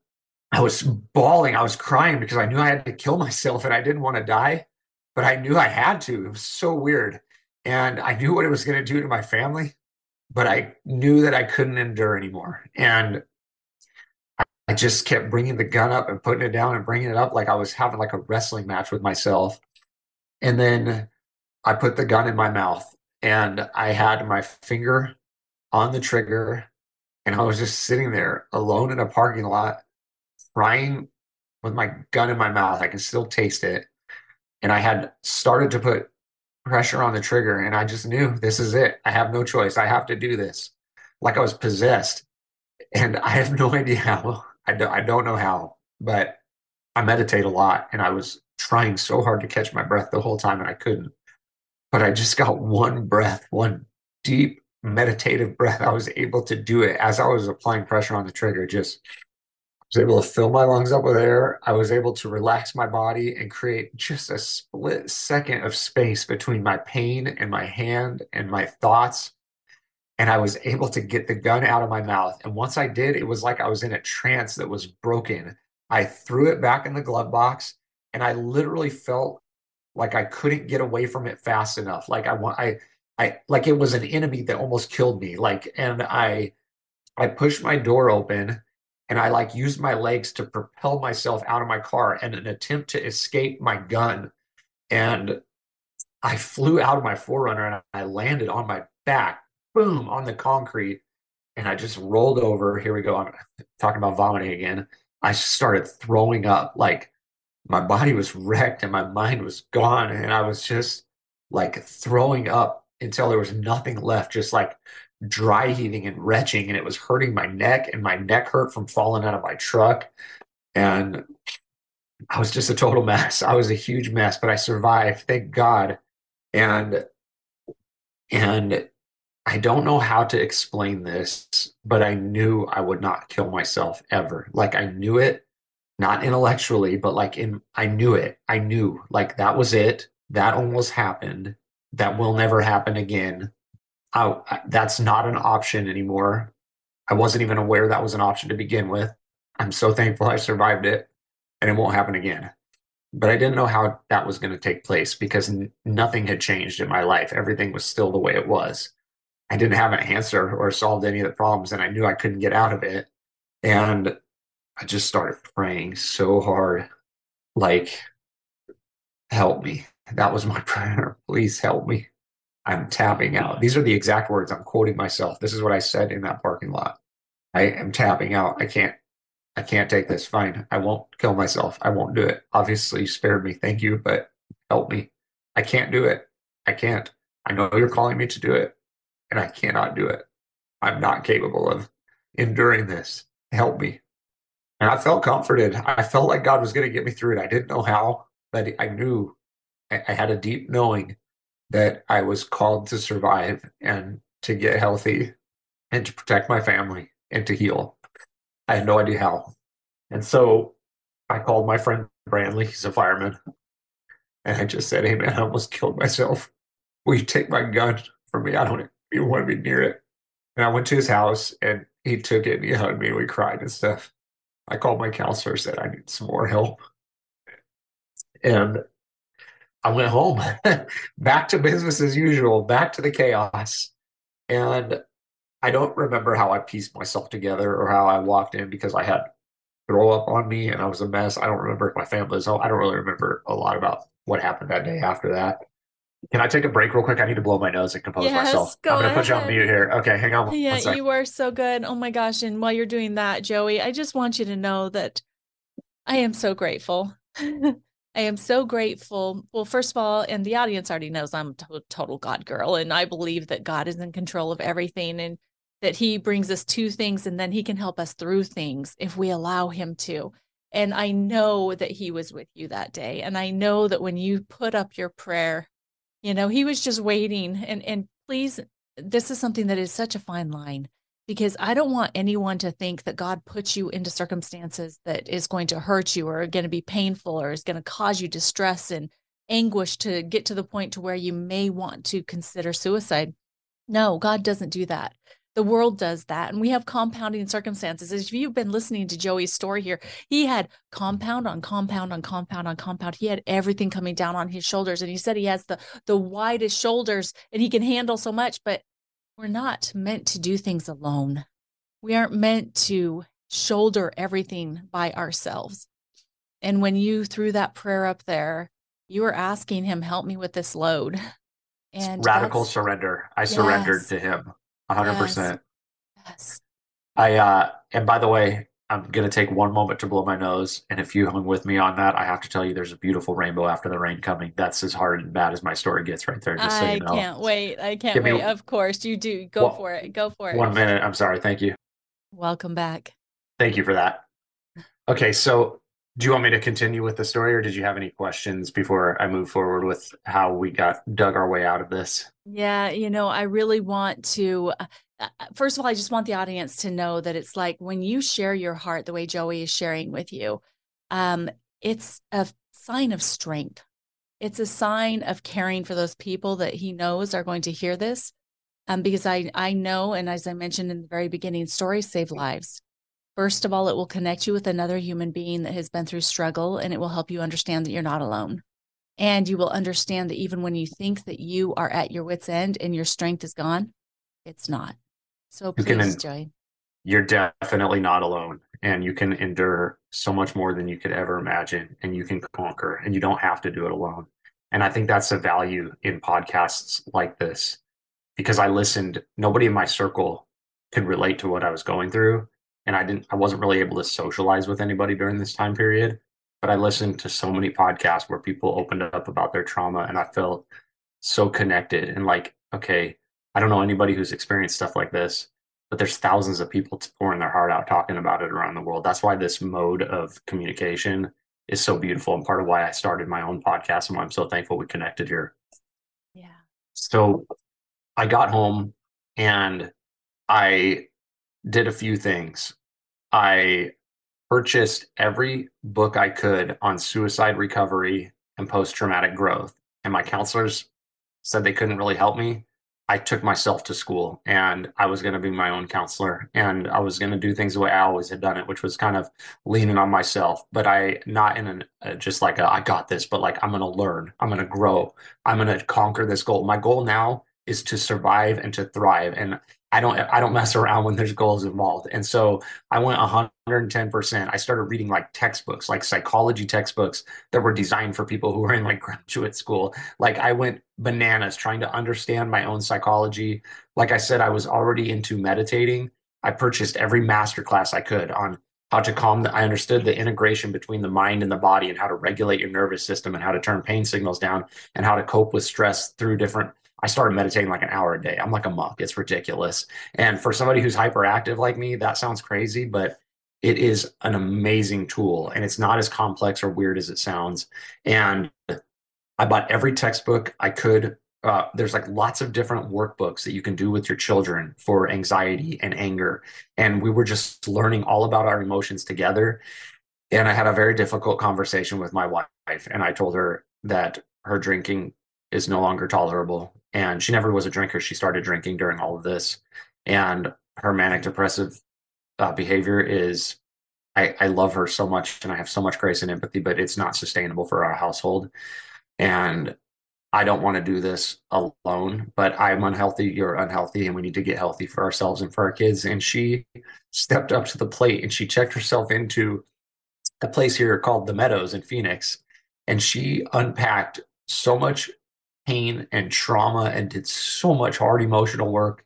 I was bawling, I was crying because I knew I had to kill myself and I didn't want to die, but I knew I had to. It was so weird. And I knew what it was going to do to my family, but I knew that I couldn't endure anymore. And I just kept bringing the gun up and putting it down and bringing it up like I was having like a wrestling match with myself. And then I put the gun in my mouth and I had my finger on the trigger and I was just sitting there alone in a parking lot crying with my gun in my mouth. I can still taste it. And I had started to put pressure on the trigger and I just knew this is it. I have no choice. I have to do this. Like I was possessed. And I have no idea how I don't, I don't know how, but I meditate a lot and I was trying so hard to catch my breath the whole time and I couldn't. But I just got one breath, one deep meditative breath. I was able to do it as I was applying pressure on the trigger. Just was able to fill my lungs up with air. I was able to relax my body and create just a split second of space between my pain and my hand and my thoughts. And I was able to get the gun out of my mouth. And once I did, it was like I was in a trance that was broken. I threw it back in the glove box and I literally felt like I couldn't get away from it fast enough. Like I want, I, I, like it was an enemy that almost killed me. Like, and I, I pushed my door open and I like used my legs to propel myself out of my car in an attempt to escape my gun. And I flew out of my 4Runner and I landed on my back, boom, on the concrete. And I just rolled over. Here we go. I'm talking about vomiting again. I started throwing up. Like my body was wrecked and my mind was gone. And I was just like throwing up until there was nothing left, just like dry heaving and retching, and it was hurting my neck, and my neck hurt from falling out of my truck. And I was just a total mess. I was a huge mess, but I survived, thank God. And and I don't know how to explain this, but I knew I would not kill myself ever. Like I knew it, not intellectually, but like in I knew it. I knew like that was it. That almost happened. That will never happen again. I, that's not an option anymore. I wasn't even aware that was an option to begin with. I'm so thankful I survived it and it won't happen again. But I didn't know how that was going to take place because n- nothing had changed in my life. Everything was still the way it was. I didn't have an answer or solved any of the problems, and I knew I couldn't get out of it. And I just started praying so hard like, help me. That was my prayer. Please help me. I'm tapping out. These are the exact words I'm quoting myself. This is what I said in that parking lot. I am tapping out. I can't I can't take this. Fine. I won't kill myself. I won't do it. Obviously, you spared me. Thank you, but help me. I can't do it. I can't. I know you're calling me to do it, and I cannot do it. I'm not capable of enduring this. Help me. And I felt comforted. I felt like God was going to get me through it. I didn't know how, but I knew I had a deep knowing that I was called to survive and to get healthy and to protect my family and to heal. I had no idea how. And so I called my friend Brandley, he's a fireman, and I just said, Hey man, I almost killed myself. Will you take my gun from me? I don't even want to be near it. And I went to his house and he took it and he hugged me and we cried and stuff. I called my counselor, said I need some more help. And I went home, back to business as usual, back to the chaos. And I don't remember how I pieced myself together or how I walked in because I had throw up on me and I was a mess. I don't remember if my family was home. I don't really remember a lot about what happened that day after that. Can I take a break real quick? I need to blow my nose and compose yes, myself. Go I'm going to put you on mute here. Okay, hang on. Yeah, you are so good. Oh my gosh. And while you're doing that, Joey, I just want you to know that I am so grateful I am so grateful. Well, first of all, and the audience already knows I'm a total God girl, and I believe that God is in control of everything and that He brings us to things and then He can help us through things if we allow Him to. And I know that He was with you that day. And I know that when you put up your prayer, you know, He was just waiting. And, and please, this is something that is such a fine line because I don't want anyone to think that God puts you into circumstances that is going to hurt you or going to be painful or is going to cause you distress and anguish to get to the point to where you may want to consider suicide. No, God doesn't do that. The world does that. And we have compounding circumstances. If you've been listening to Joey's story here, he had compound on compound on compound on compound. He had everything coming down on his shoulders. And he said he has the the widest shoulders and he can handle so much, but we're not meant to do things alone. We aren't meant to shoulder everything by ourselves. And when you threw that prayer up there, you were asking him, help me with this load. And radical surrender. I yes. surrendered to him 100%. Yes. yes. I, uh, and by the way, I'm going to take one moment to blow my nose. And if you hung with me on that, I have to tell you there's a beautiful rainbow after the rain coming. That's as hard and bad as my story gets right there. Just I so you know. can't wait. I can't Give wait. of course, you do. Go well, for it. Go for it. One minute. I'm sorry. Thank you. Welcome back. Thank you for that. Okay. So do you want me to continue with the story or did you have any questions before I move forward with how we got dug our way out of this? Yeah, you know, I really want to uh, uh, first of all, I just want the audience to know that it's like when you share your heart the way Joey is sharing with you, um, it's a sign of strength. It's a sign of caring for those people that he knows are going to hear this. Um, because I I know, and as I mentioned in the very beginning, stories save lives. First of all, it will connect you with another human being that has been through struggle and it will help you understand that you're not alone. And you will understand that even when you think that you are at your wits' end and your strength is gone, it's not. So please, you can, Joy. You're definitely not alone. And you can endure so much more than you could ever imagine. And you can conquer, and you don't have to do it alone. And I think that's the value in podcasts like this because I listened, nobody in my circle could relate to what I was going through and I didn't I wasn't really able to socialize with anybody during this time period. But I listened to so many podcasts where people opened up about their trauma and I felt so connected and like, okay, I don't know anybody who's experienced stuff like this, but there's thousands of people pouring their heart out talking about it around the world. That's why this mode of communication is so beautiful and part of why I started my own podcast and why I'm so thankful we connected here. Yeah. So I got home and I did a few things. I purchased every book I could on suicide recovery and post traumatic growth. And my counselors said they couldn't really help me. I took myself to school and I was going to be my own counselor and I was going to do things the way I always had done it, which was kind of leaning on myself, but I not in an uh, just like a, I got this, but like I'm going to learn, I'm going to grow, I'm going to conquer this goal. My goal now is to survive and to thrive. And I don't I don't mess around when there's goals involved. And so I went 110%. I started reading like textbooks, like psychology textbooks that were designed for people who were in like graduate school. Like I went bananas trying to understand my own psychology. Like I said I was already into meditating. I purchased every master class I could on how to calm the, I understood the integration between the mind and the body and how to regulate your nervous system and how to turn pain signals down and how to cope with stress through different I started meditating like an hour a day. I'm like a monk. It's ridiculous. And for somebody who's hyperactive like me, that sounds crazy, but it is an amazing tool and it's not as complex or weird as it sounds. And I bought every textbook I could. Uh, there's like lots of different workbooks that you can do with your children for anxiety and anger. And we were just learning all about our emotions together. And I had a very difficult conversation with my wife. And I told her that her drinking is no longer tolerable and she never was a drinker. She started drinking during all of this, and her manic depressive uh, behavior is. I, I love her so much, and I have so much grace and empathy, but it's not sustainable for our household, and I don't want to do this alone. But I'm unhealthy. You're unhealthy, and we need to get healthy for ourselves and for our kids. And she stepped up to the plate, and she checked herself into a place here called the Meadows in Phoenix, and she unpacked so much pain and trauma and did so much hard emotional work.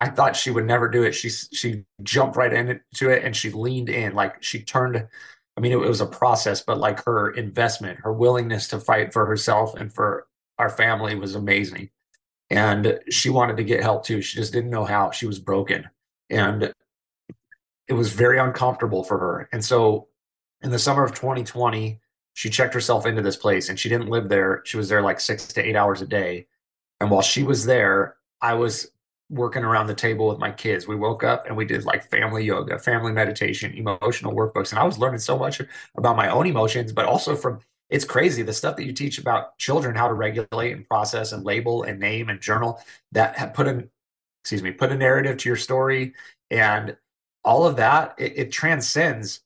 I thought she would never do it. She she jumped right into it and she leaned in like she turned. I mean, it, it was a process, but like her investment, her willingness to fight for herself and for our family was amazing. And she wanted to get help too. She just didn't know how. She was broken, and it was very uncomfortable for her. And so, in the summer of 2020, she checked herself into this place and she didn't live there. She was there like six to eight hours a day. And while she was there, I was working around the table with my kids. We woke up and we did like family yoga, family meditation, emotional workbooks. And I was learning so much about my own emotions, but also from it's crazy the stuff that you teach about children how to regulate and process and label and name and journal that put in excuse me put a narrative to your story and all of that it, it transcends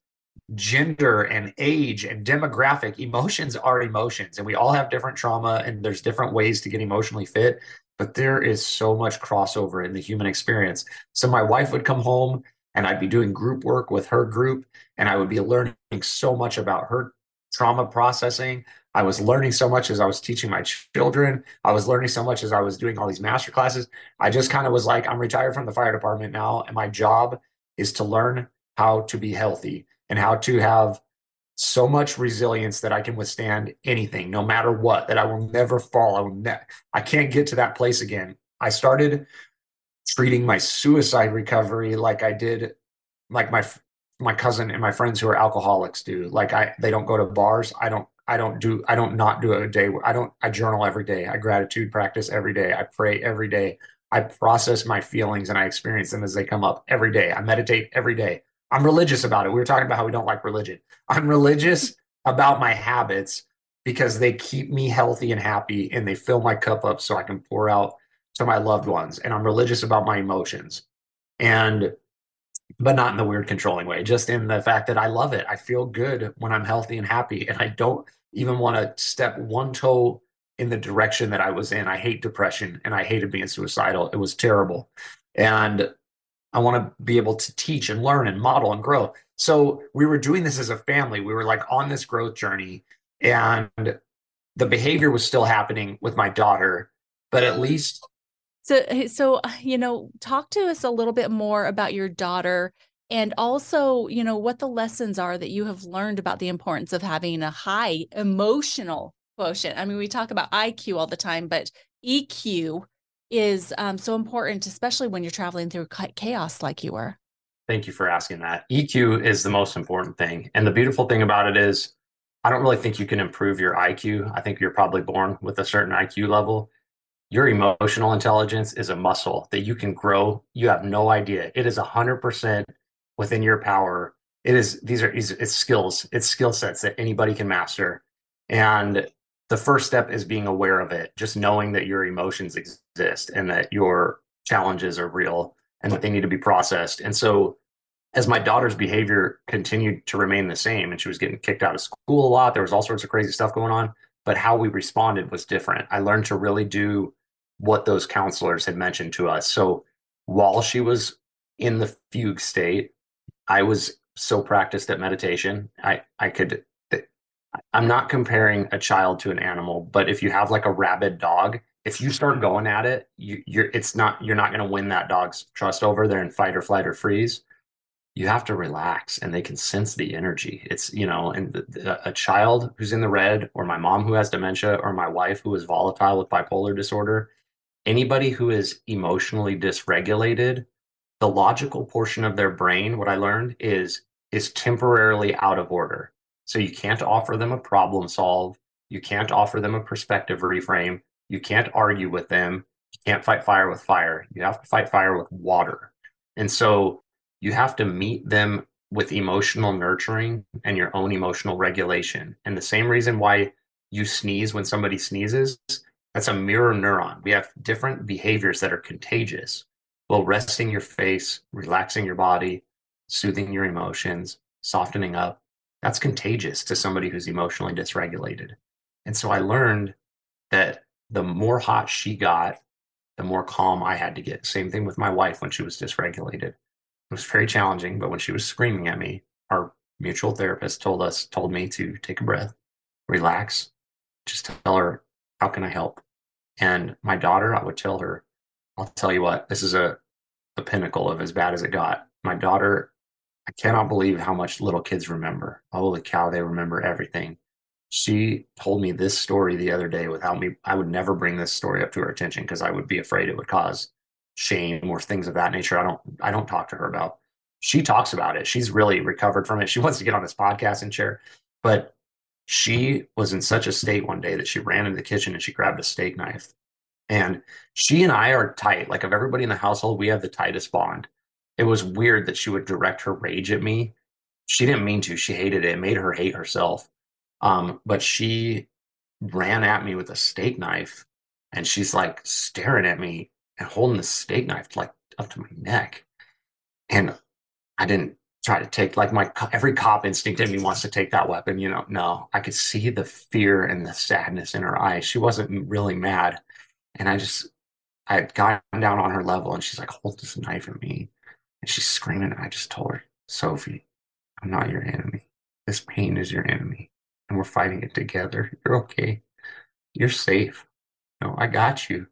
gender and age and demographic emotions are emotions and we all have different trauma and there's different ways to get emotionally fit but there is so much crossover in the human experience. So my wife would come home and i'd be doing group work with her group and i would be learning so much about her trauma processing. I was learning so much as i was teaching my children. I was learning so much as i was doing all these master classes. I just kind of was like i'm retired from the fire department now and my job is to learn how to be healthy and how to have so much resilience that I can withstand anything, no matter what, that I will never fall. I will ne- I can't get to that place again. I started treating my suicide recovery like I did, like my my cousin and my friends who are alcoholics do. Like I they don't go to bars. I don't I don't do I don't not do a day I don't I journal every day. I gratitude practice every day. I pray every day. I process my feelings and I experience them as they come up every day. I meditate every day. I'm religious about it. We were talking about how we don't like religion. I'm religious about my habits because they keep me healthy and happy and they fill my cup up so I can pour out to my loved ones. And I'm religious about my emotions. And but not in the weird controlling way, just in the fact that I love it. I feel good when I'm healthy and happy. And I don't even want to step one toe in the direction that I was in. I hate depression and I hated being suicidal. It was terrible. And I want to be able to teach and learn and model and grow. So we were doing this as a family. We were like on this growth journey and the behavior was still happening with my daughter, but at least so, so you know, talk to us a little bit more about your daughter, and also, you know, what the lessons are that you have learned about the importance of having a high emotional quotient. I mean, we talk about IQ all the time, but EQ is um, so important, especially when you're traveling through chaos like you were. Thank you for asking that. EQ is the most important thing, and the beautiful thing about it is, I don't really think you can improve your IQ. I think you're probably born with a certain IQ level your emotional intelligence is a muscle that you can grow. You have no idea. It is 100% within your power. It is, these are, it's skills, it's skill sets that anybody can master. And the first step is being aware of it, just knowing that your emotions exist and that your challenges are real and that they need to be processed. And so, as my daughter's behavior continued to remain the same and she was getting kicked out of school a lot, there was all sorts of crazy stuff going on, but how we responded was different. I learned to really do what those counselors had mentioned to us. So while she was in the fugue state, I was so practiced at meditation. I I could I'm not comparing a child to an animal, but if you have like a rabid dog, if you start mm-hmm. going at it, you, you're it's not you're not going to win that dog's trust over. They're in fight or flight or freeze. You have to relax, and they can sense the energy. It's you know, and the, the, a child who's in the red, or my mom who has dementia, or my wife who is volatile with bipolar disorder, anybody who is emotionally dysregulated, the logical portion of their brain, what I learned is is temporarily out of order. So you can't offer them a problem solve, you can't offer them a perspective reframe, you can't argue with them, you can't fight fire with fire. You have to fight fire with water. And so you have to meet them with emotional nurturing and your own emotional regulation. And the same reason why you sneeze when somebody sneezes that's a mirror neuron. We have different behaviors that are contagious. Well, resting your face, relaxing your body, soothing your emotions, softening up, that's contagious to somebody who's emotionally dysregulated. And so I learned that the more hot she got, the more calm I had to get. Same thing with my wife when she was dysregulated. It was very challenging, but when she was screaming at me, our mutual therapist told us, told me to take a breath, relax, just tell her, how can I help? And my daughter, I would tell her, I'll tell you what, this is a the pinnacle of as bad as it got. My daughter, I cannot believe how much little kids remember. Holy cow, they remember everything. She told me this story the other day without me. I would never bring this story up to her attention because I would be afraid it would cause shame or things of that nature. I don't I don't talk to her about. She talks about it. She's really recovered from it. She wants to get on this podcast and share. But she was in such a state one day that she ran into the kitchen and she grabbed a steak knife. And she and I are tight. Like, of everybody in the household, we have the tightest bond. It was weird that she would direct her rage at me. She didn't mean to. She hated it. It made her hate herself. Um, but she ran at me with a steak knife and she's like staring at me and holding the steak knife like up to my neck. And I didn't try to take like my every cop instinct in me wants to take that weapon you know no i could see the fear and the sadness in her eyes she wasn't really mad and i just i had gotten down on her level and she's like hold this knife at me and she's screaming i just told her sophie i'm not your enemy this pain is your enemy and we're fighting it together you're okay you're safe no i got you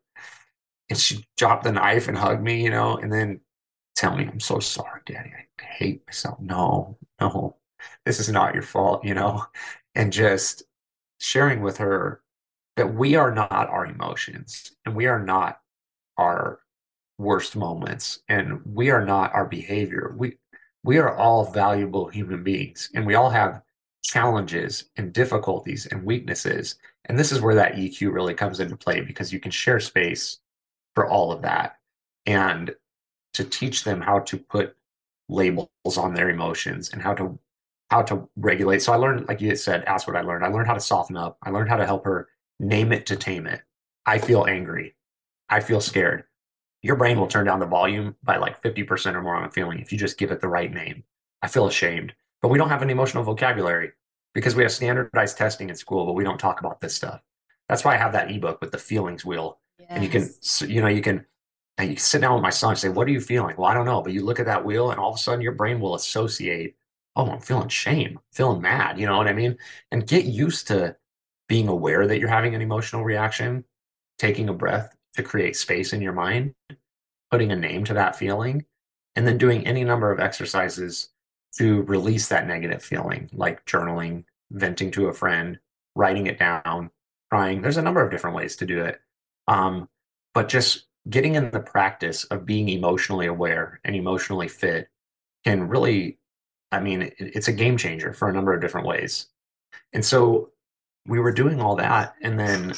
and she dropped the knife and hugged me you know and then tell me I'm so sorry, Daddy. I hate myself. No, no, this is not your fault, you know? And just sharing with her that we are not our emotions and we are not our worst moments and we are not our behavior. We we are all valuable human beings and we all have challenges and difficulties and weaknesses. And this is where that EQ really comes into play because you can share space for all of that and to teach them how to put labels on their emotions and how to how to regulate. So I learned, like you said, ask what I learned. I learned how to soften up. I learned how to help her name it to tame it. I feel angry. I feel scared. Your brain will turn down the volume by like 50% or more on a feeling if you just give it the right name. I feel ashamed. But we don't have an emotional vocabulary because we have standardized testing in school, but we don't talk about this stuff. That's why I have that ebook with the feelings wheel. Yes. And you can, you know, you can, and you can sit down with my son and say, What are you feeling? Well, I don't know. But you look at that wheel, and all of a sudden your brain will associate, Oh, I'm feeling shame, feeling mad. You know what I mean? And get used to being aware that you're having an emotional reaction, taking a breath to create space in your mind, putting a name to that feeling, and then doing any number of exercises to release that negative feeling, like journaling, venting to a friend, writing it down, crying. There's a number of different ways to do it. Um, but just getting in the practice of being emotionally aware and emotionally fit can really, I mean, it, it's a game changer for a number of different ways. And so we were doing all that. And then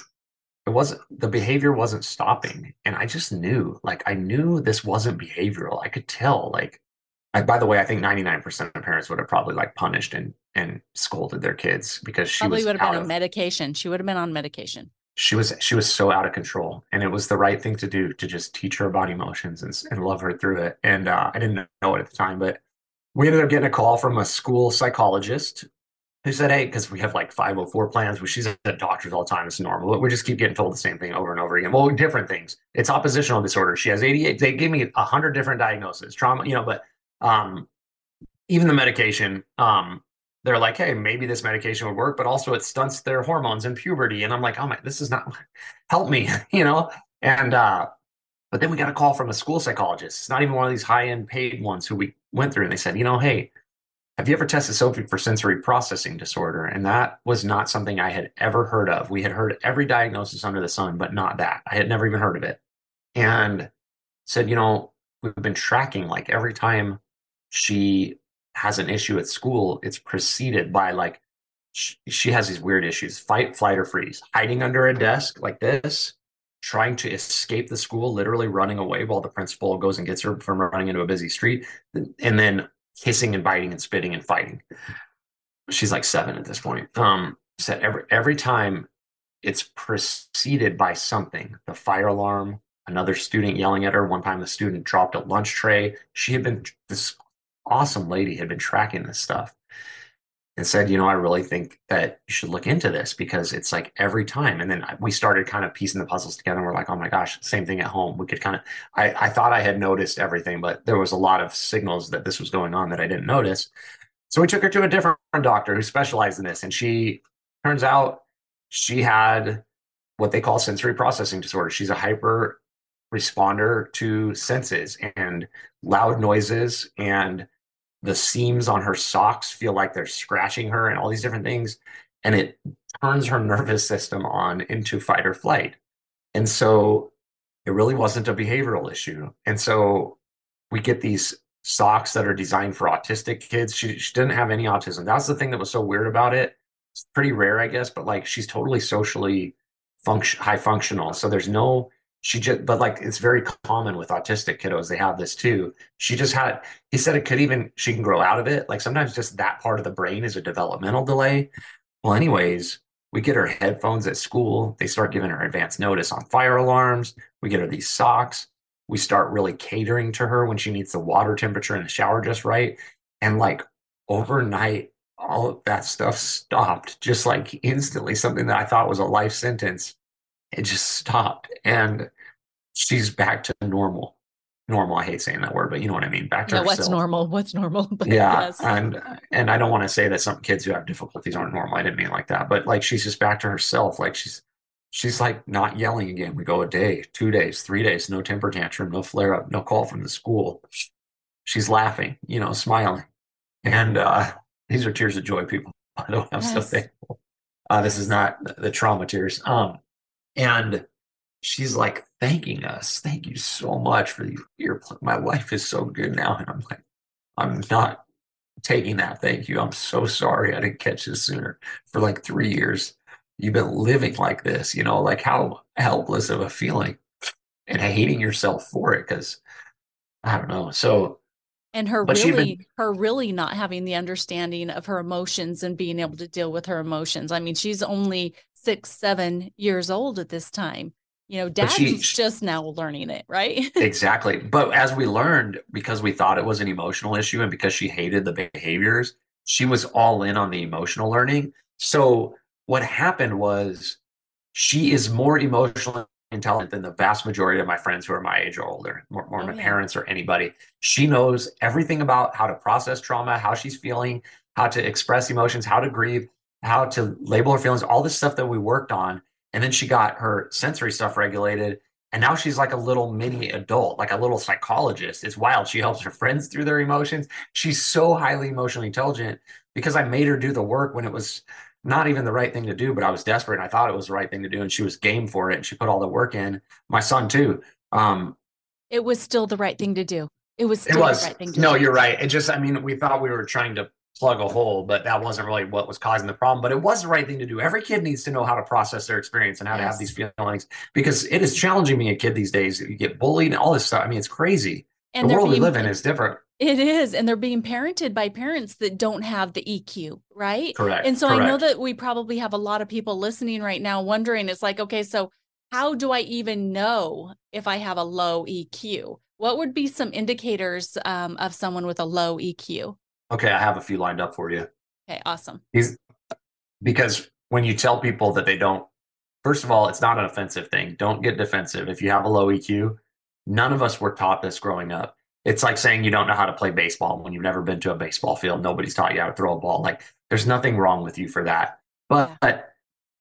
it wasn't, the behavior wasn't stopping. And I just knew, like, I knew this wasn't behavioral. I could tell, like, I, by the way, I think 99% of parents would have probably like punished and and scolded their kids because she probably would have been on of, medication. She would have been on medication. She was she was so out of control, and it was the right thing to do to just teach her about emotions and and love her through it. And uh, I didn't know it at the time, but we ended up getting a call from a school psychologist who said, "Hey, because we have like 504 plans, which she's at doctors all the time. It's normal. But we just keep getting told the same thing over and over again. Well, different things. It's oppositional disorder. She has 88. They gave me a hundred different diagnoses, trauma, you know, but um, even the medication, um, they're like, hey, maybe this medication would work, but also it stunts their hormones in puberty. And I'm like, oh my, this is not help me, you know? And uh, but then we got a call from a school psychologist. It's not even one of these high-end paid ones who we went through and they said, you know, hey, have you ever tested Sophie for sensory processing disorder? And that was not something I had ever heard of. We had heard every diagnosis under the sun, but not that. I had never even heard of it. And said, you know, we've been tracking like every time she has an issue at school, it's preceded by like she, she has these weird issues fight, flight, or freeze, hiding under a desk like this, trying to escape the school, literally running away while the principal goes and gets her from running into a busy street, and then hissing and biting and spitting and fighting. She's like seven at this point. Um, said every every time it's preceded by something, the fire alarm, another student yelling at her. One time the student dropped a lunch tray. She had been this awesome lady had been tracking this stuff and said, you know, I really think that you should look into this because it's like every time. And then we started kind of piecing the puzzles together. And we're like, oh my gosh, same thing at home. We could kind of, I, I thought I had noticed everything, but there was a lot of signals that this was going on that I didn't notice. So we took her to a different doctor who specialized in this. And she turns out she had what they call sensory processing disorder. She's a hyper responder to senses and loud noises and the seams on her socks feel like they're scratching her and all these different things. And it turns her nervous system on into fight or flight. And so it really wasn't a behavioral issue. And so we get these socks that are designed for autistic kids. She, she didn't have any autism. That's the thing that was so weird about it. It's pretty rare, I guess, but like she's totally socially function high functional. So there's no she just but like it's very common with autistic kiddos they have this too. She just had he said it could even she can grow out of it. Like sometimes just that part of the brain is a developmental delay. Well anyways we get her headphones at school. They start giving her advance notice on fire alarms. We get her these socks. We start really catering to her when she needs the water temperature in the shower just right. And like overnight all of that stuff stopped. Just like instantly something that i thought was a life sentence it just stopped and she's back to normal. Normal i hate saying that word but you know what i mean back to yeah, what's normal? What's normal? But yeah yes. and and i don't want to say that some kids who have difficulties aren't normal i didn't mean like that but like she's just back to herself like she's she's like not yelling again. We go a day two days three days no temper tantrum no flare up no call from the school. She's laughing you know smiling and uh these are tears of joy people by the way i'm yes. so thankful. Uh this is not the trauma tears. Um and she's like thanking us. Thank you so much for your my life is so good now. And I'm like, I'm not taking that. Thank you. I'm so sorry I didn't catch this sooner. For like three years, you've been living like this, you know, like how helpless of a feeling and hating yourself for it because I don't know. So and her really been, her really not having the understanding of her emotions and being able to deal with her emotions. I mean, she's only six, seven years old at this time. You know, dad's she, just now learning it, right? exactly. But as we learned, because we thought it was an emotional issue and because she hated the behaviors, she was all in on the emotional learning. So what happened was she is more emotionally intelligent than the vast majority of my friends who are my age or older, more, more oh, my yeah. parents or anybody. She knows everything about how to process trauma, how she's feeling, how to express emotions, how to grieve, how to label her feelings, all this stuff that we worked on. And then she got her sensory stuff regulated. And now she's like a little mini adult, like a little psychologist. It's wild. She helps her friends through their emotions. She's so highly emotionally intelligent because I made her do the work when it was not even the right thing to do, but I was desperate and I thought it was the right thing to do. And she was game for it and she put all the work in. My son too. Um, it was still the right thing to do. It was it was. Right no, do. No, you're right. It just, I mean, we thought we were trying to plug a hole, but that wasn't really what was causing the problem. But it was the right thing to do. Every kid needs to know how to process their experience and how yes. to have these feelings because it is challenging being a kid these days. You get bullied and all this stuff. I mean, it's crazy. And the world being, we live in is different. It is. And they're being parented by parents that don't have the EQ, right? Correct. And so Correct. I know that we probably have a lot of people listening right now wondering, it's like, okay, so how do I even know if I have a low EQ? What would be some indicators um, of someone with a low EQ? Okay, I have a few lined up for you. Okay, awesome. He's, because when you tell people that they don't, first of all, it's not an offensive thing. Don't get defensive. If you have a low EQ, none of us were taught this growing up it's like saying you don't know how to play baseball when you've never been to a baseball field. Nobody's taught you how to throw a ball. Like there's nothing wrong with you for that. But, yeah. but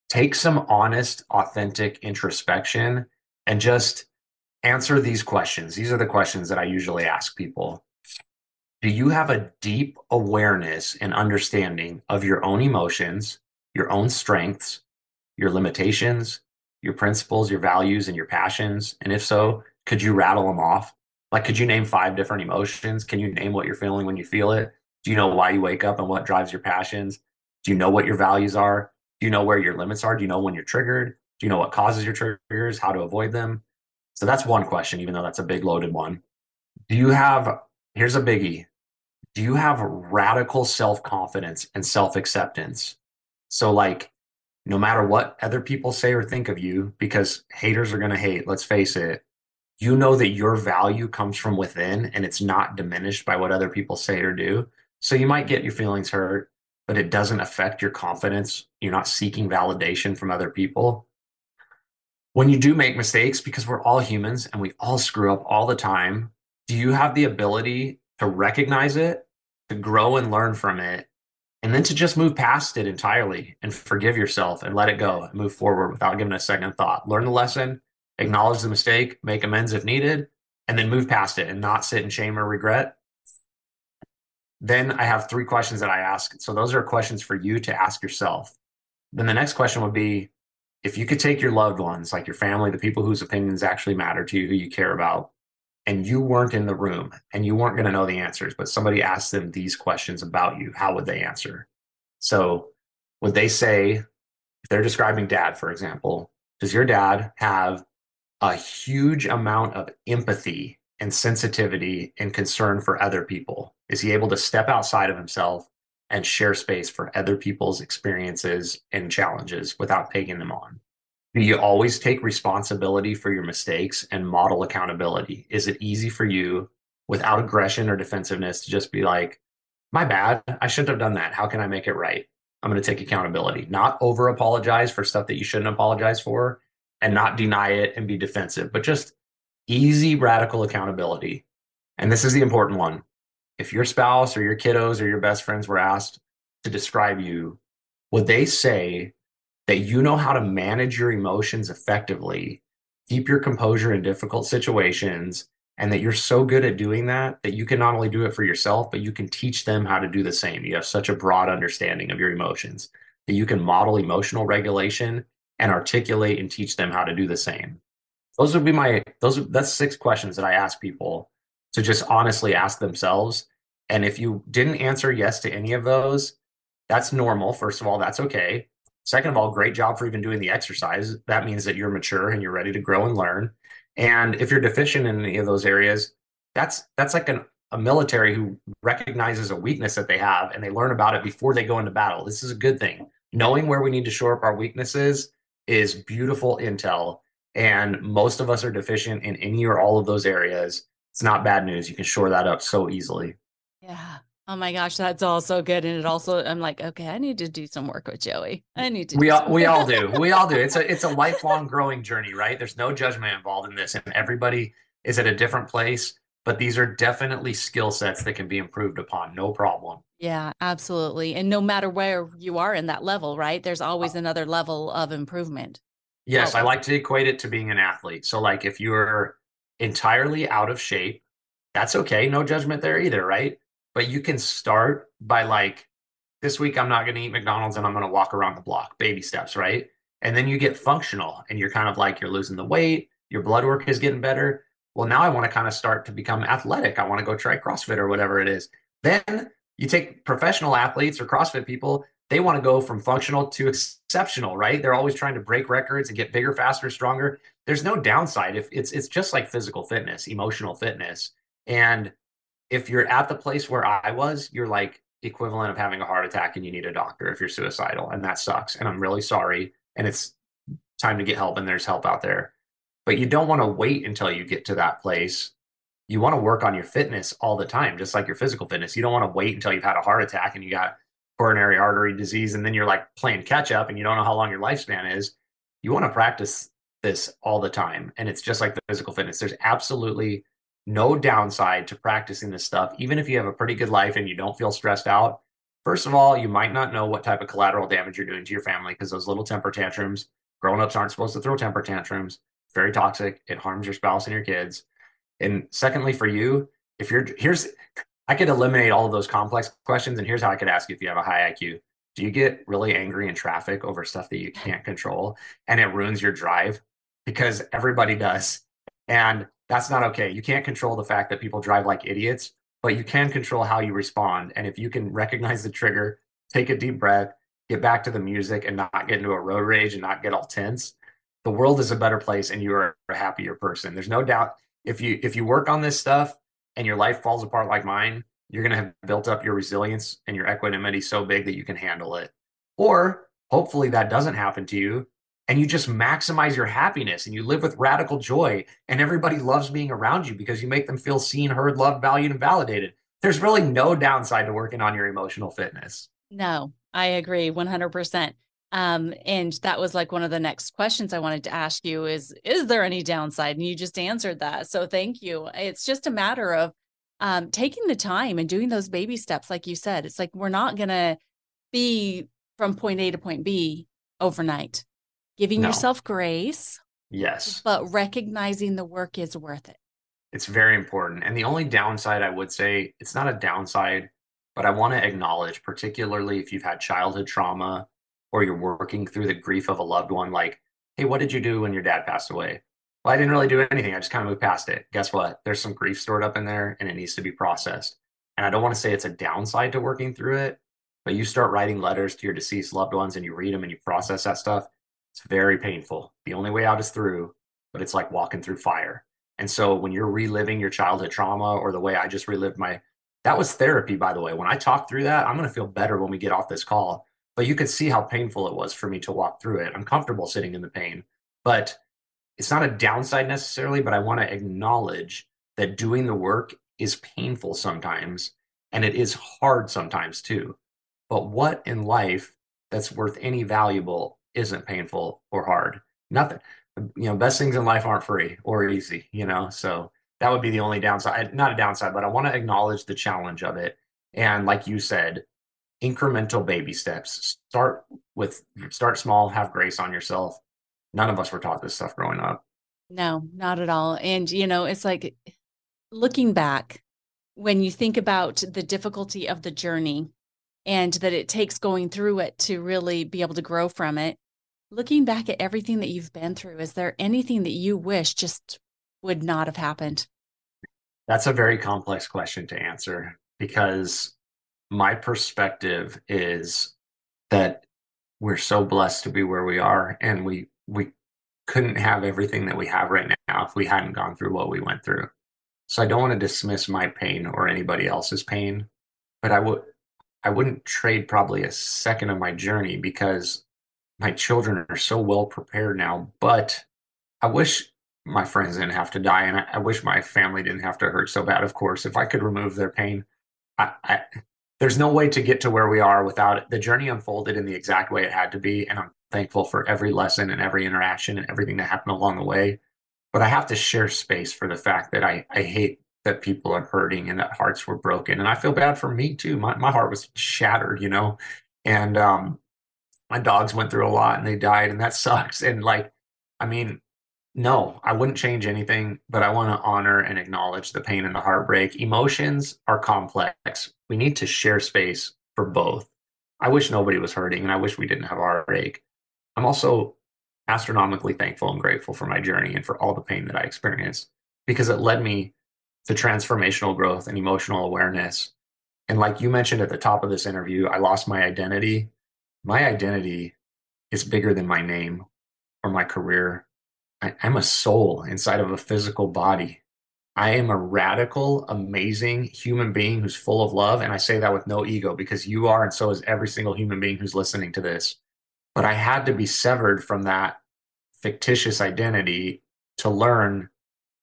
take some honest, authentic introspection and just answer these questions. These are the questions that I usually ask people. Do you have a deep awareness and understanding of your own emotions, your own strengths, your limitations, your principles, your values, and your passions? And if so, could you rattle them off? Like, could you name five different emotions? Can you name what you're feeling when you feel it? Do you know why you wake up and what drives your passions? Do you know what your values are? Do you know where your limits are? Do you know when you're triggered? Do you know what causes your triggers? How to avoid them? So that's one question, even though that's a big loaded one. Do you have, here's a biggie. Do you have radical self confidence and self acceptance? So, like, no matter what other people say or think of you, because haters are going to hate, let's face it, you know that your value comes from within and it's not diminished by what other people say or do. So you might get your feelings hurt, but it doesn't affect your confidence. You're not seeking validation from other people. When you do make mistakes, because we're all humans and we all screw up all the time, do you have the ability to recognize it, to grow and learn from it, and then to just move past it entirely and forgive yourself and let it go and move forward without giving a second thought? Learn the lesson, acknowledge the mistake, make amends if needed, and then move past it and not sit in shame or regret. Then I have three questions that I ask. So those are questions for you to ask yourself. Then the next question would be if you could take your loved ones, like your family, the people whose opinions actually matter to you, who you care about, and you weren't in the room and you weren't going to know the answers, but somebody asked them these questions about you, how would they answer? So would they say, if they're describing dad, for example, does your dad have a huge amount of empathy and sensitivity and concern for other people? Is he able to step outside of himself and share space for other people's experiences and challenges without taking them on? Do you always take responsibility for your mistakes and model accountability? Is it easy for you without aggression or defensiveness to just be like, my bad, I shouldn't have done that. How can I make it right? I'm going to take accountability, not over apologize for stuff that you shouldn't apologize for, and not deny it and be defensive, but just easy radical accountability. And this is the important one. If your spouse or your kiddos or your best friends were asked to describe you, would they say that you know how to manage your emotions effectively, keep your composure in difficult situations, and that you're so good at doing that that you can not only do it for yourself, but you can teach them how to do the same? You have such a broad understanding of your emotions that you can model emotional regulation and articulate and teach them how to do the same those would be my those that's six questions that i ask people to just honestly ask themselves And if you didn't answer yes to any of those, that's normal. First of all, that's okay. Second of all, great job for even doing the exercise. That means that you're mature and you're ready to grow and learn. And if you're deficient in any of those areas, that's that's like an, a military who recognizes a weakness that they have and they learn about it before they go into battle. This is a good thing. Knowing where we need to shore up our weaknesses is beautiful intel. And most of us are deficient in any or all of those areas. It's not bad news. You can shore that up so easily. Yeah. Oh my gosh, that's all so good. And it also, I'm like, okay, I need to do some work with Joey. I need to. We all, we all do. We all do. It's a, it's a lifelong growing journey, right? There's no judgment involved in this, and everybody is at a different place. But these are definitely skill sets that can be improved upon. No problem. Yeah, absolutely. And no matter where you are in that level, right? There's uh always another level of improvement. Yes, I like to equate it to being an athlete. So, like, if you're entirely out of shape, that's okay. No judgment there either, right? But you can start by like this week i'm not going to eat mcdonald's and i'm going to walk around the block baby steps right? And then you get functional and you're kind of like you're losing the weight your blood work is getting better. Well now i want to kind of start to become athletic. I want to go try crossfit or whatever it is. Then you take professional athletes or crossfit people they want to go from functional to exceptional right? They're always trying to break records and get bigger faster stronger. There's no downside if it's it's just like physical fitness emotional fitness. And if you're at the place where I was, you're like equivalent of having a heart attack and you need a doctor if you're suicidal. And that sucks. And I'm really sorry. And it's time to get help and there's help out there. But you don't want to wait until you get to that place. You want to work on your fitness all the time, just like your physical fitness. You don't want to wait until you've had a heart attack and you got coronary artery disease and then you're like playing catch up and you don't know how long your lifespan is. You want to practice this all the time. And it's just like the physical fitness. There's absolutely no downside to practicing this stuff, even if you have a pretty good life and you don't feel stressed out. First of all, you might not know what type of collateral damage you're doing to your family because those little temper tantrums, grown-ups aren't supposed to throw temper tantrums. Very toxic. It harms your spouse and your kids. And secondly, for you, if you're here's I could eliminate all of those complex questions, and here's how I could ask you if you have a high IQ. Do you get really angry in traffic over stuff that you can't control and it ruins your drive? Because everybody does. And that's not okay. You can't control the fact that people drive like idiots, but you can control how you respond. And if you can recognize the trigger, take a deep breath, get back to the music and not get into a road rage and not get all tense, the world is a better place and you are a happier person. There's no doubt if you if you work on this stuff and your life falls apart like mine, you're going to have built up your resilience and your equanimity so big that you can handle it. Or hopefully that doesn't happen to you and you just maximize your happiness and you live with radical joy and everybody loves being around you because you make them feel seen heard loved valued and validated. There's really no downside to working on your emotional fitness. No i agree 100% um, and that was like one of the next questions i wanted to ask you is is there any downside? And you just answered that so thank you. It's just a matter of um, taking the time and doing those baby steps like you said it's like we're not gonna be from point a to point b overnight giving no. yourself grace. Yes. But recognizing the work is worth it. It's very important. And the only downside I would say, it's not a downside, but I want to acknowledge, particularly if you've had childhood trauma or you're working through the grief of a loved one, like, hey, what did you do when your dad passed away? Well, I didn't really do anything. I just kind of moved past it. Guess what? There's some grief stored up in there and it needs to be processed. And I don't want to say it's a downside to working through it, but you start writing letters to your deceased loved ones and you read them and you process that stuff. It's very painful. The only way out is through, but it's like walking through fire. And so when you're reliving your childhood trauma or the way I just relived my that was therapy by the way. When I talk through that, I'm going to feel better when we get off this call. But you could see how painful it was for me to walk through it. I'm comfortable sitting in the pain, but it's not a downside necessarily, but I want to acknowledge that doing the work is painful sometimes and it is hard sometimes too. But what in life that's worth any valuable isn't painful or hard. Nothing. Um, you know, best things in life aren't free or easy, you know. So that would be the only downside. Not a downside, but I want to acknowledge the challenge of it. And like you said, incremental baby steps. Start with start small, have grace on yourself. None of us were taught this stuff growing up. No, not at all. And you know, it's like looking back when you think about the difficulty of the journey and that it takes going through it to really be able to grow from it looking back at everything that you've been through, is there anything that you wish just would not have happened? That's a very complex question to answer. because my perspective is that we're so blessed to be where we are and we we couldn't have everything that we have right now if we hadn't gone through what we went through. So I don't want to dismiss my pain or anybody else's pain, but I would I wouldn't trade probably a second of my journey because my children are so well prepared now. But I wish my friends didn't have to die, and I, I wish my family didn't have to hurt so bad. Of course, if I could remove their pain, I, I there's no way to get to where we are without it. The journey unfolded in the exact way it had to be, and I'm thankful for every lesson and every interaction and everything that happened along the way. But I have to share space for the fact that I, I hate that people are hurting and that hearts were broken. And I feel bad for me too. My, my heart was shattered, you know, and um, my dogs went through a lot and they died, and that sucks. And like, I mean, no, I wouldn't change anything, but I want to honor and acknowledge the pain and the heartbreak. Emotions are complex. We need to share space for both. I wish nobody was hurting and I wish we didn't have heartache. I'm also astronomically thankful and grateful for my journey and for all the pain that I experienced because it led me to transformational growth and emotional awareness. And like you mentioned at the top of this interview, I lost my identity. My identity is bigger than my name or my career. I, am a soul inside of a physical body. I am a radical, amazing human being who's full of love. And I say that with no ego because you are, and so is every single human being who's listening to this. But I had to be severed from that fictitious identity to learn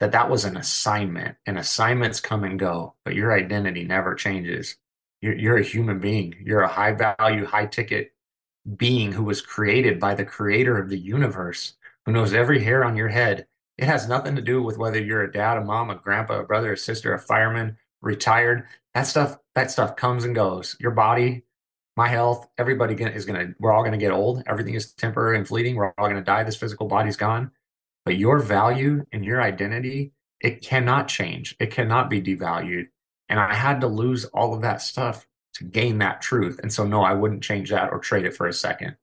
that that was an assignment and assignments come and go, but your identity never changes. You're, you're a human being. You're a high value, high ticket being who was created by the creator of the universe, who knows every hair on your head. It has nothing to do with whether you're a dad, a mom, a grandpa, a brother, a sister, a fireman, retired. That stuff, that stuff comes and goes. Your body, my health, everybody is to, we're all to get old. Everything is temporary and fleeting. We're all to die. This physical body's gone. But your value and your identity, it cannot change. It cannot be devalued. And I had to lose all of that stuff to gain that truth. And so, no, I wouldn't change that or trade it for a second.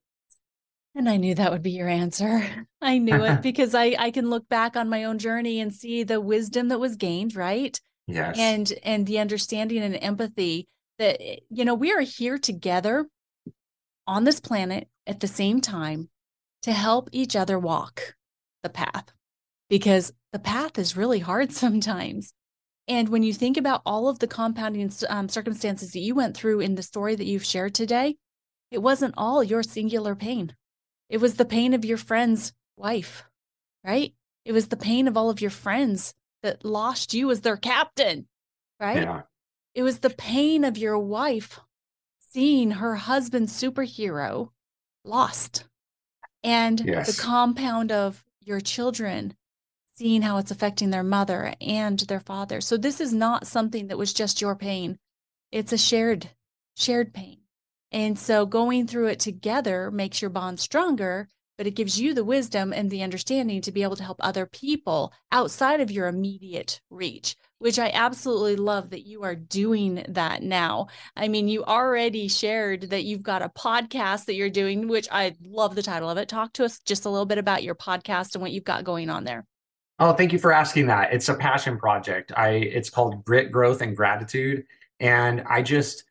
And I knew that would be your answer. I knew it because I, I can look back on my own journey and see the wisdom that was gained, right? Yes. And and the understanding and empathy that you know we are here together on this planet at the same time to help each other walk the path because the path is really hard sometimes and when you think about all of the compounding um, circumstances that you went through in the story that you've shared today it wasn't all your singular pain it was the pain of your friend's wife right it was the pain of all of your friends that lost you as their captain right yeah. It was the pain of your wife seeing her husband's superhero lost and yes. the compound of your children seeing how it's affecting their mother and their father. So this is not something that was just your pain. It's a shared shared pain. And so going through it together makes your bond stronger, but it gives you the wisdom and the understanding to be able to help other people outside of your immediate reach which I absolutely love that you are doing that now. I mean, you already shared that you've got a podcast that you're doing, which I love the title of it. Talk to us just a little bit about your podcast and what you've got going on there. Oh, thank you for asking that. It's a passion project. I it's called Grit, Growth and Gratitude, and I just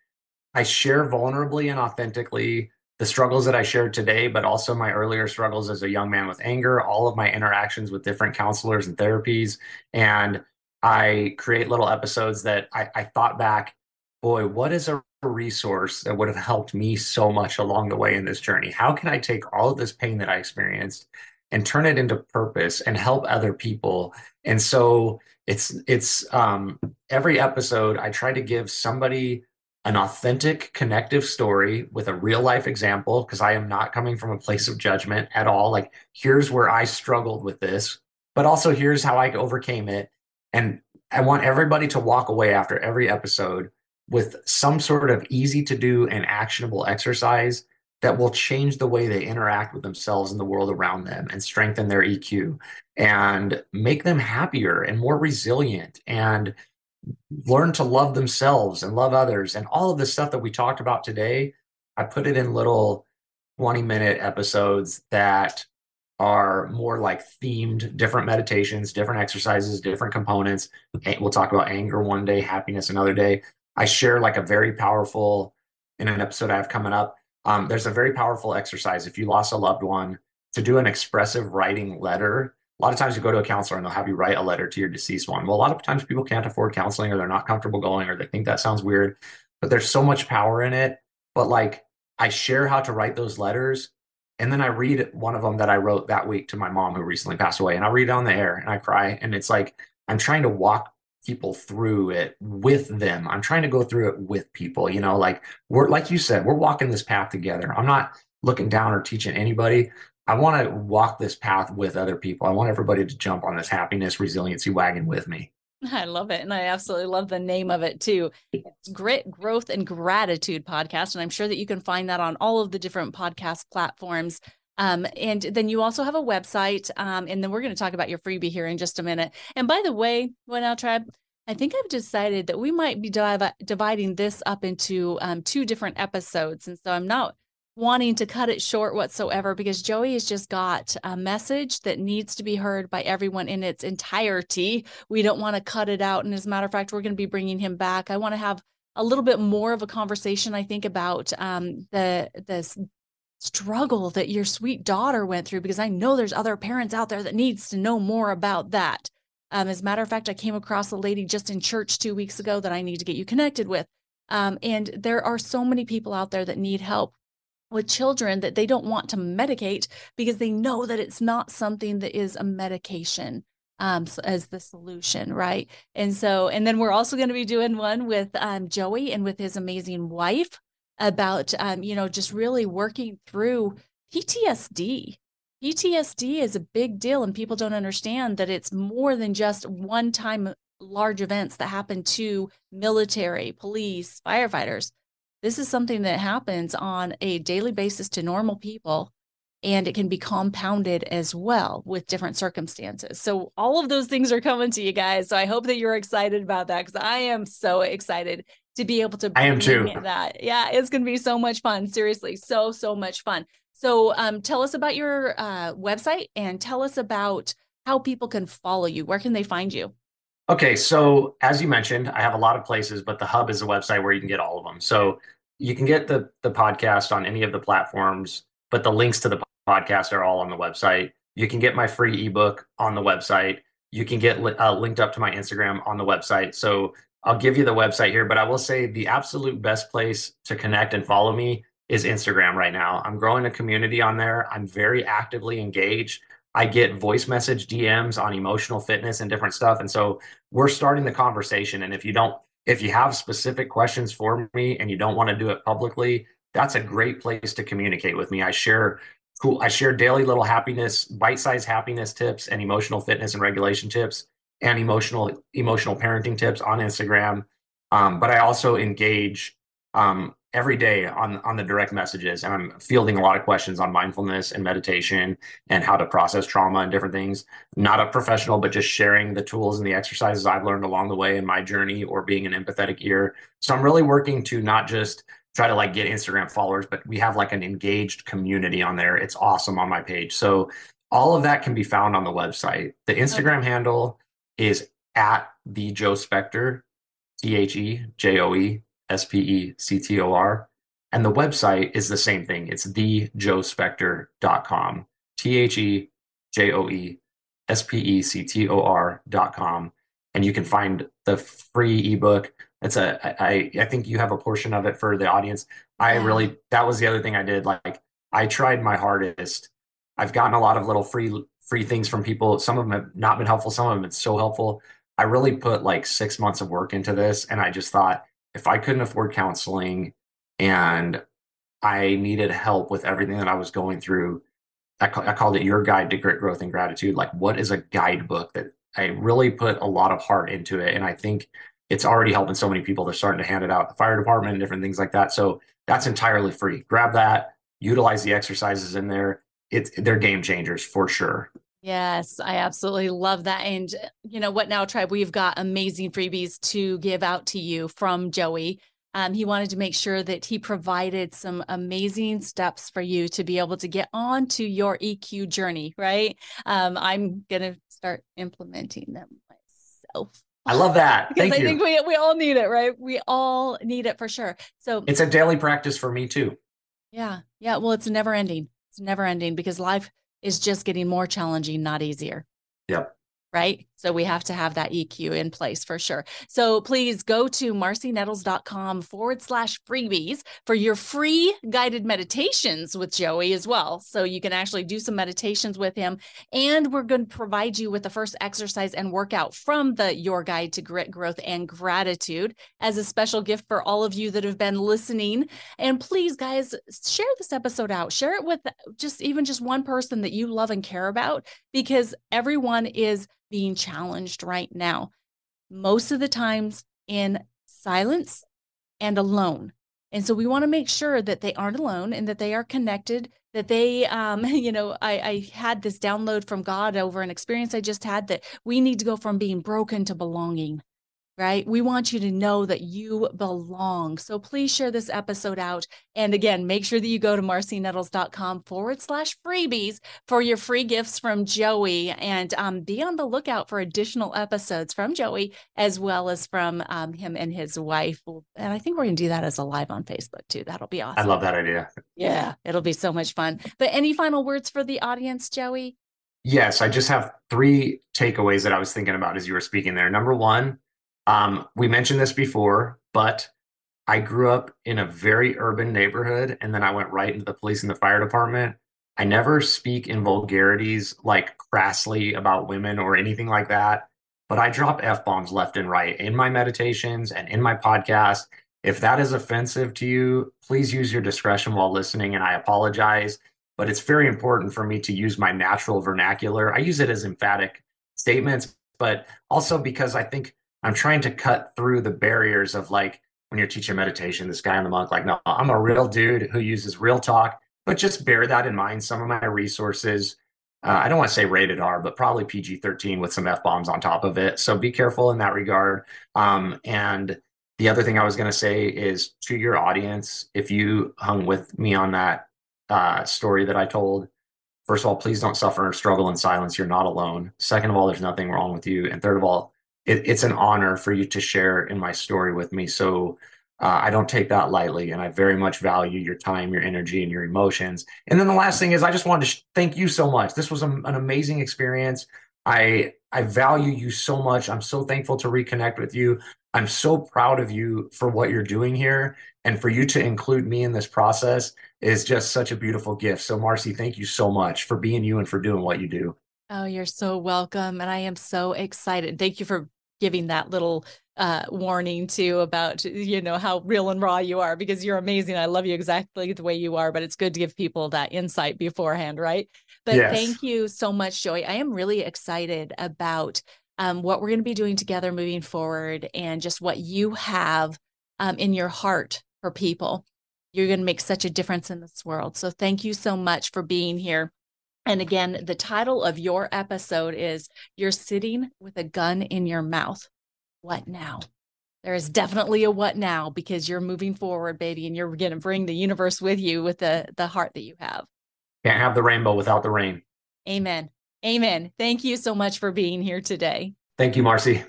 I share vulnerably and authentically the struggles that I shared today, but also my earlier struggles as a young man with anger, all of my interactions with different counselors and therapies, and I create little episodes that I, I thought back, boy, what is a resource that would have helped me so much along the way in this journey? How can I take all of this pain that I experienced and turn it into purpose and help other people? And so it's it's um, every episode I try to give somebody an authentic connective story with a real life example because I am not coming from a place of judgment at all. Like here's where I struggled with this, but also here's how I overcame it and I want everybody to walk away after every episode with some sort of easy to do and actionable exercise that will change the way they interact with themselves and the world around them and strengthen their EQ and make them happier and more resilient and learn to love themselves and love others and all of the stuff that we talked about today i put it in little 20 minute episodes that are more like themed, different meditations, different exercises, different components. We'll talk about anger one day, happiness another day. I share like a very powerful in an episode I have coming up. Um, there's a very powerful exercise if you lost a loved one to do an expressive writing letter. A lot of times you go to a counselor and they'll have you write a letter to your deceased one. Well, a lot of times people can't afford counseling or they're not comfortable going or they think that sounds weird, but there's so much power in it. But like I share how to write those letters and then I read one of them that I wrote that week to my mom who recently passed away and I read it on the air and I cry and it's like I'm trying to walk people through it with them. I'm trying to go through it with people, you know, like we're like you said, we're walking this path together. I'm not looking down or teaching anybody. I want to walk this path with other people. I want everybody to jump on this happiness resiliency wagon with me. I love it. And I absolutely love the name of it too. It's Grit, Growth, and Gratitude podcast. And I'm sure that you can find that on all of the different podcast platforms. Um, and then you also have a website. Um, and then we're going to talk about your freebie here in just a minute. And by the way, What Now Tribe, I think I've decided that we might be div- dividing this up into um, two different episodes. And so I'm not wanting to cut it short whatsoever because Joey has just got a message that needs to be heard by everyone in its entirety. We don't want to cut it out. And as a matter of fact, we're going to be bringing him back. I want to have a little bit more of a conversation, I think, about um, the this struggle that your sweet daughter went through because I know there's other parents out there that needs to know more about that. Um, as a matter of fact, I came across a lady just in church two weeks ago that I need to get you connected with. Um, and there are so many people out there that need help with children that they don't want to medicate because they know that it's not something that is a medication um, as the solution, right? And so, and then we're also going to be doing one with um, Joey and with his amazing wife about, um, you know, just really working through PTSD. PTSD is a big deal, and people don't understand that it's more than just one time large events that happen to military, police, firefighters this is something that happens on a daily basis to normal people and it can be compounded as well with different circumstances. So all of those things are coming to you guys. So I hope that you're excited about that because I am so excited to be able to. I am too. That yeah, it's going to be so much fun. Seriously, so so much fun. So um, tell us about your uh, website and tell us about how people can follow you. Where can they find you? Okay, so as you mentioned, I have a lot of places, but the hub is a website where you can get all of them. So you can get the the podcast on any of the platforms, but the links to the podcast are all on the website. You can get my free ebook on the website. You can get uh, linked up to my Instagram on the website. So I'll give you the website here, but I will say the absolute best place to connect and follow me is Instagram right now. I'm growing a community on there. I'm very actively engaged. I get voice message DMs on emotional fitness and different stuff. And so we're starting the conversation. And if you don't if you have specific questions for me and you don't want to do it publicly, that's a great place to communicate with me. I share cool I share daily little happiness, bite-sized happiness tips and emotional fitness and regulation tips and emotional emotional parenting tips on Instagram. Um, but I also engage um, every day on on the direct messages and i'm fielding a lot of questions on mindfulness and meditation and how to process trauma and different things. Not a professional but just sharing the tools and the exercises i've learned along the way in my journey or being an empathetic ear. So i'm really working to not just try to like get instagram followers but we have like an engaged community on there. It's awesome on my page. So all of that can be found on the website. The instagram okay. handle is at the joe spector t-h-e-j-o-e S P E C T O R. And the website is the same thing. It's thejoespector.com. T H E J O E S P E C T O R.com. And you can find the free ebook. It's a I I think you have a portion of it for the audience. I really that was the other thing I did. Like I tried my hardest. I've gotten a lot of little free free things from people. Some of them have not been helpful. Some of them have been so helpful. I really put like six months of work into this, and I just thought if I couldn't afford counseling and I needed help with everything that I was going through, I, ca- I called it Your Guide to Grit, Growth, and Gratitude. Like, what is a guidebook that I really put a lot of heart into it? And I think it's already helping so many people. They're starting to hand it out the fire department and different things like that. So that's entirely free. Grab that, utilize the exercises in there. It's they're game changers for sure. Yes, I absolutely love that. And you know what now, tribe? We've got amazing freebies to give out to you from Joey. Um, he wanted to make sure that he provided some amazing steps for you to be able to get on to your EQ journey, right? Um, I'm going to start implementing them myself I love that. because Thank I you. think we we all need it, right? We all need it for sure. So it's a daily practice for me too. yeah, yeah. Well, it's never ending. It's never ending because life is just getting more challenging, not easier. Yep. Right. So we have to have that EQ in place for sure. So please go to marcinettles.com forward slash freebies for your free guided meditations with Joey as well. So you can actually do some meditations with him. And we're going to provide you with the first exercise and workout from the Your Guide to Grit, Growth, and Gratitude as a special gift for all of you that have been listening. And please, guys, share this episode out. Share it with just even just one person that you love and care about because everyone is being challenged right now, most of the times in silence and alone. And so we want to make sure that they aren't alone and that they are connected, that they, um, you know, I, I had this download from God over an experience I just had that we need to go from being broken to belonging right? We want you to know that you belong. So please share this episode out. And again, make sure that you go to marcinettles.com forward slash freebies for your free gifts from Joey and um, be on the lookout for additional episodes from Joey as well as from um, him and his wife. And I think we're going to do that as a live on Facebook too. That'll be awesome. I love that idea. Yeah, it'll be so much fun. But any final words for the audience, Joey? Yes, I just have three takeaways that I was thinking about as you were speaking there. Number one, um, we mentioned this before, but I grew up in a very urban neighborhood and then I went right into the police and the fire department. I never speak in vulgarities like crassly about women or anything like that, but I drop F bombs left and right in my meditations and in my podcast. If that is offensive to you, please use your discretion while listening and I apologize. But it's very important for me to use my natural vernacular. I use it as emphatic statements, but also because I think I'm trying to cut through the barriers of like when you're teaching meditation, this guy in the monk, like, no, I'm a real dude who uses real talk, but just bear that in mind. Some of my resources, uh, I don't want to say rated R, but probably PG 13 with some F bombs on top of it. So be careful in that regard. Um, and the other thing I was going to say is to your audience, if you hung with me on that uh, story that I told, first of all, please don't suffer or struggle in silence. You're not alone. Second of all, there's nothing wrong with you. And third of all, it, it's an honor for you to share in my story with me. So uh, I don't take that lightly, and I very much value your time, your energy, and your emotions. And then the last thing is, I just wanted to sh- thank you so much. This was a, an amazing experience. I I value you so much. I'm so thankful to reconnect with you. I'm so proud of you for what you're doing here, and for you to include me in this process is just such a beautiful gift. So, Marci, thank you so much for being you and for doing what you do. Oh, you're so welcome. And I am so excited. Thank you for giving that little uh, warning too about you know how real and raw you are because you're amazing. I love you exactly the way you are, but it's good to give people that insight beforehand, right? But Yes. thank you so much, Joy. I am really excited about um, what we're going to be doing together moving forward and just what you have um, in your heart for people. You're going to make such a difference in this world. So thank you so much for being here. And again, the title of your episode is You're Sitting with a Gun in Your Mouth. What now? There is definitely a what now because you're moving forward, baby, and you're going to bring the universe with you with the, the heart that you have. Can't have the rainbow without the rain. Amen. Amen. Thank you so much for being here today. Thank you, Marci.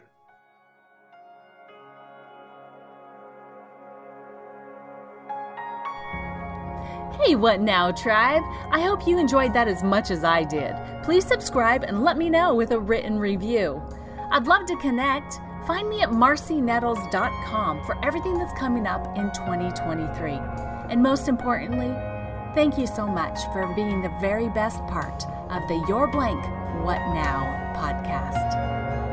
Hey, what now, tribe? I hope you enjoyed that as much as I did. Please subscribe and let me know with a written review. I'd love to connect. Find me at marcinettles.com for everything that's coming up in 2023. And most importantly, thank you so much for being the very best part of the You're Blank What Now podcast.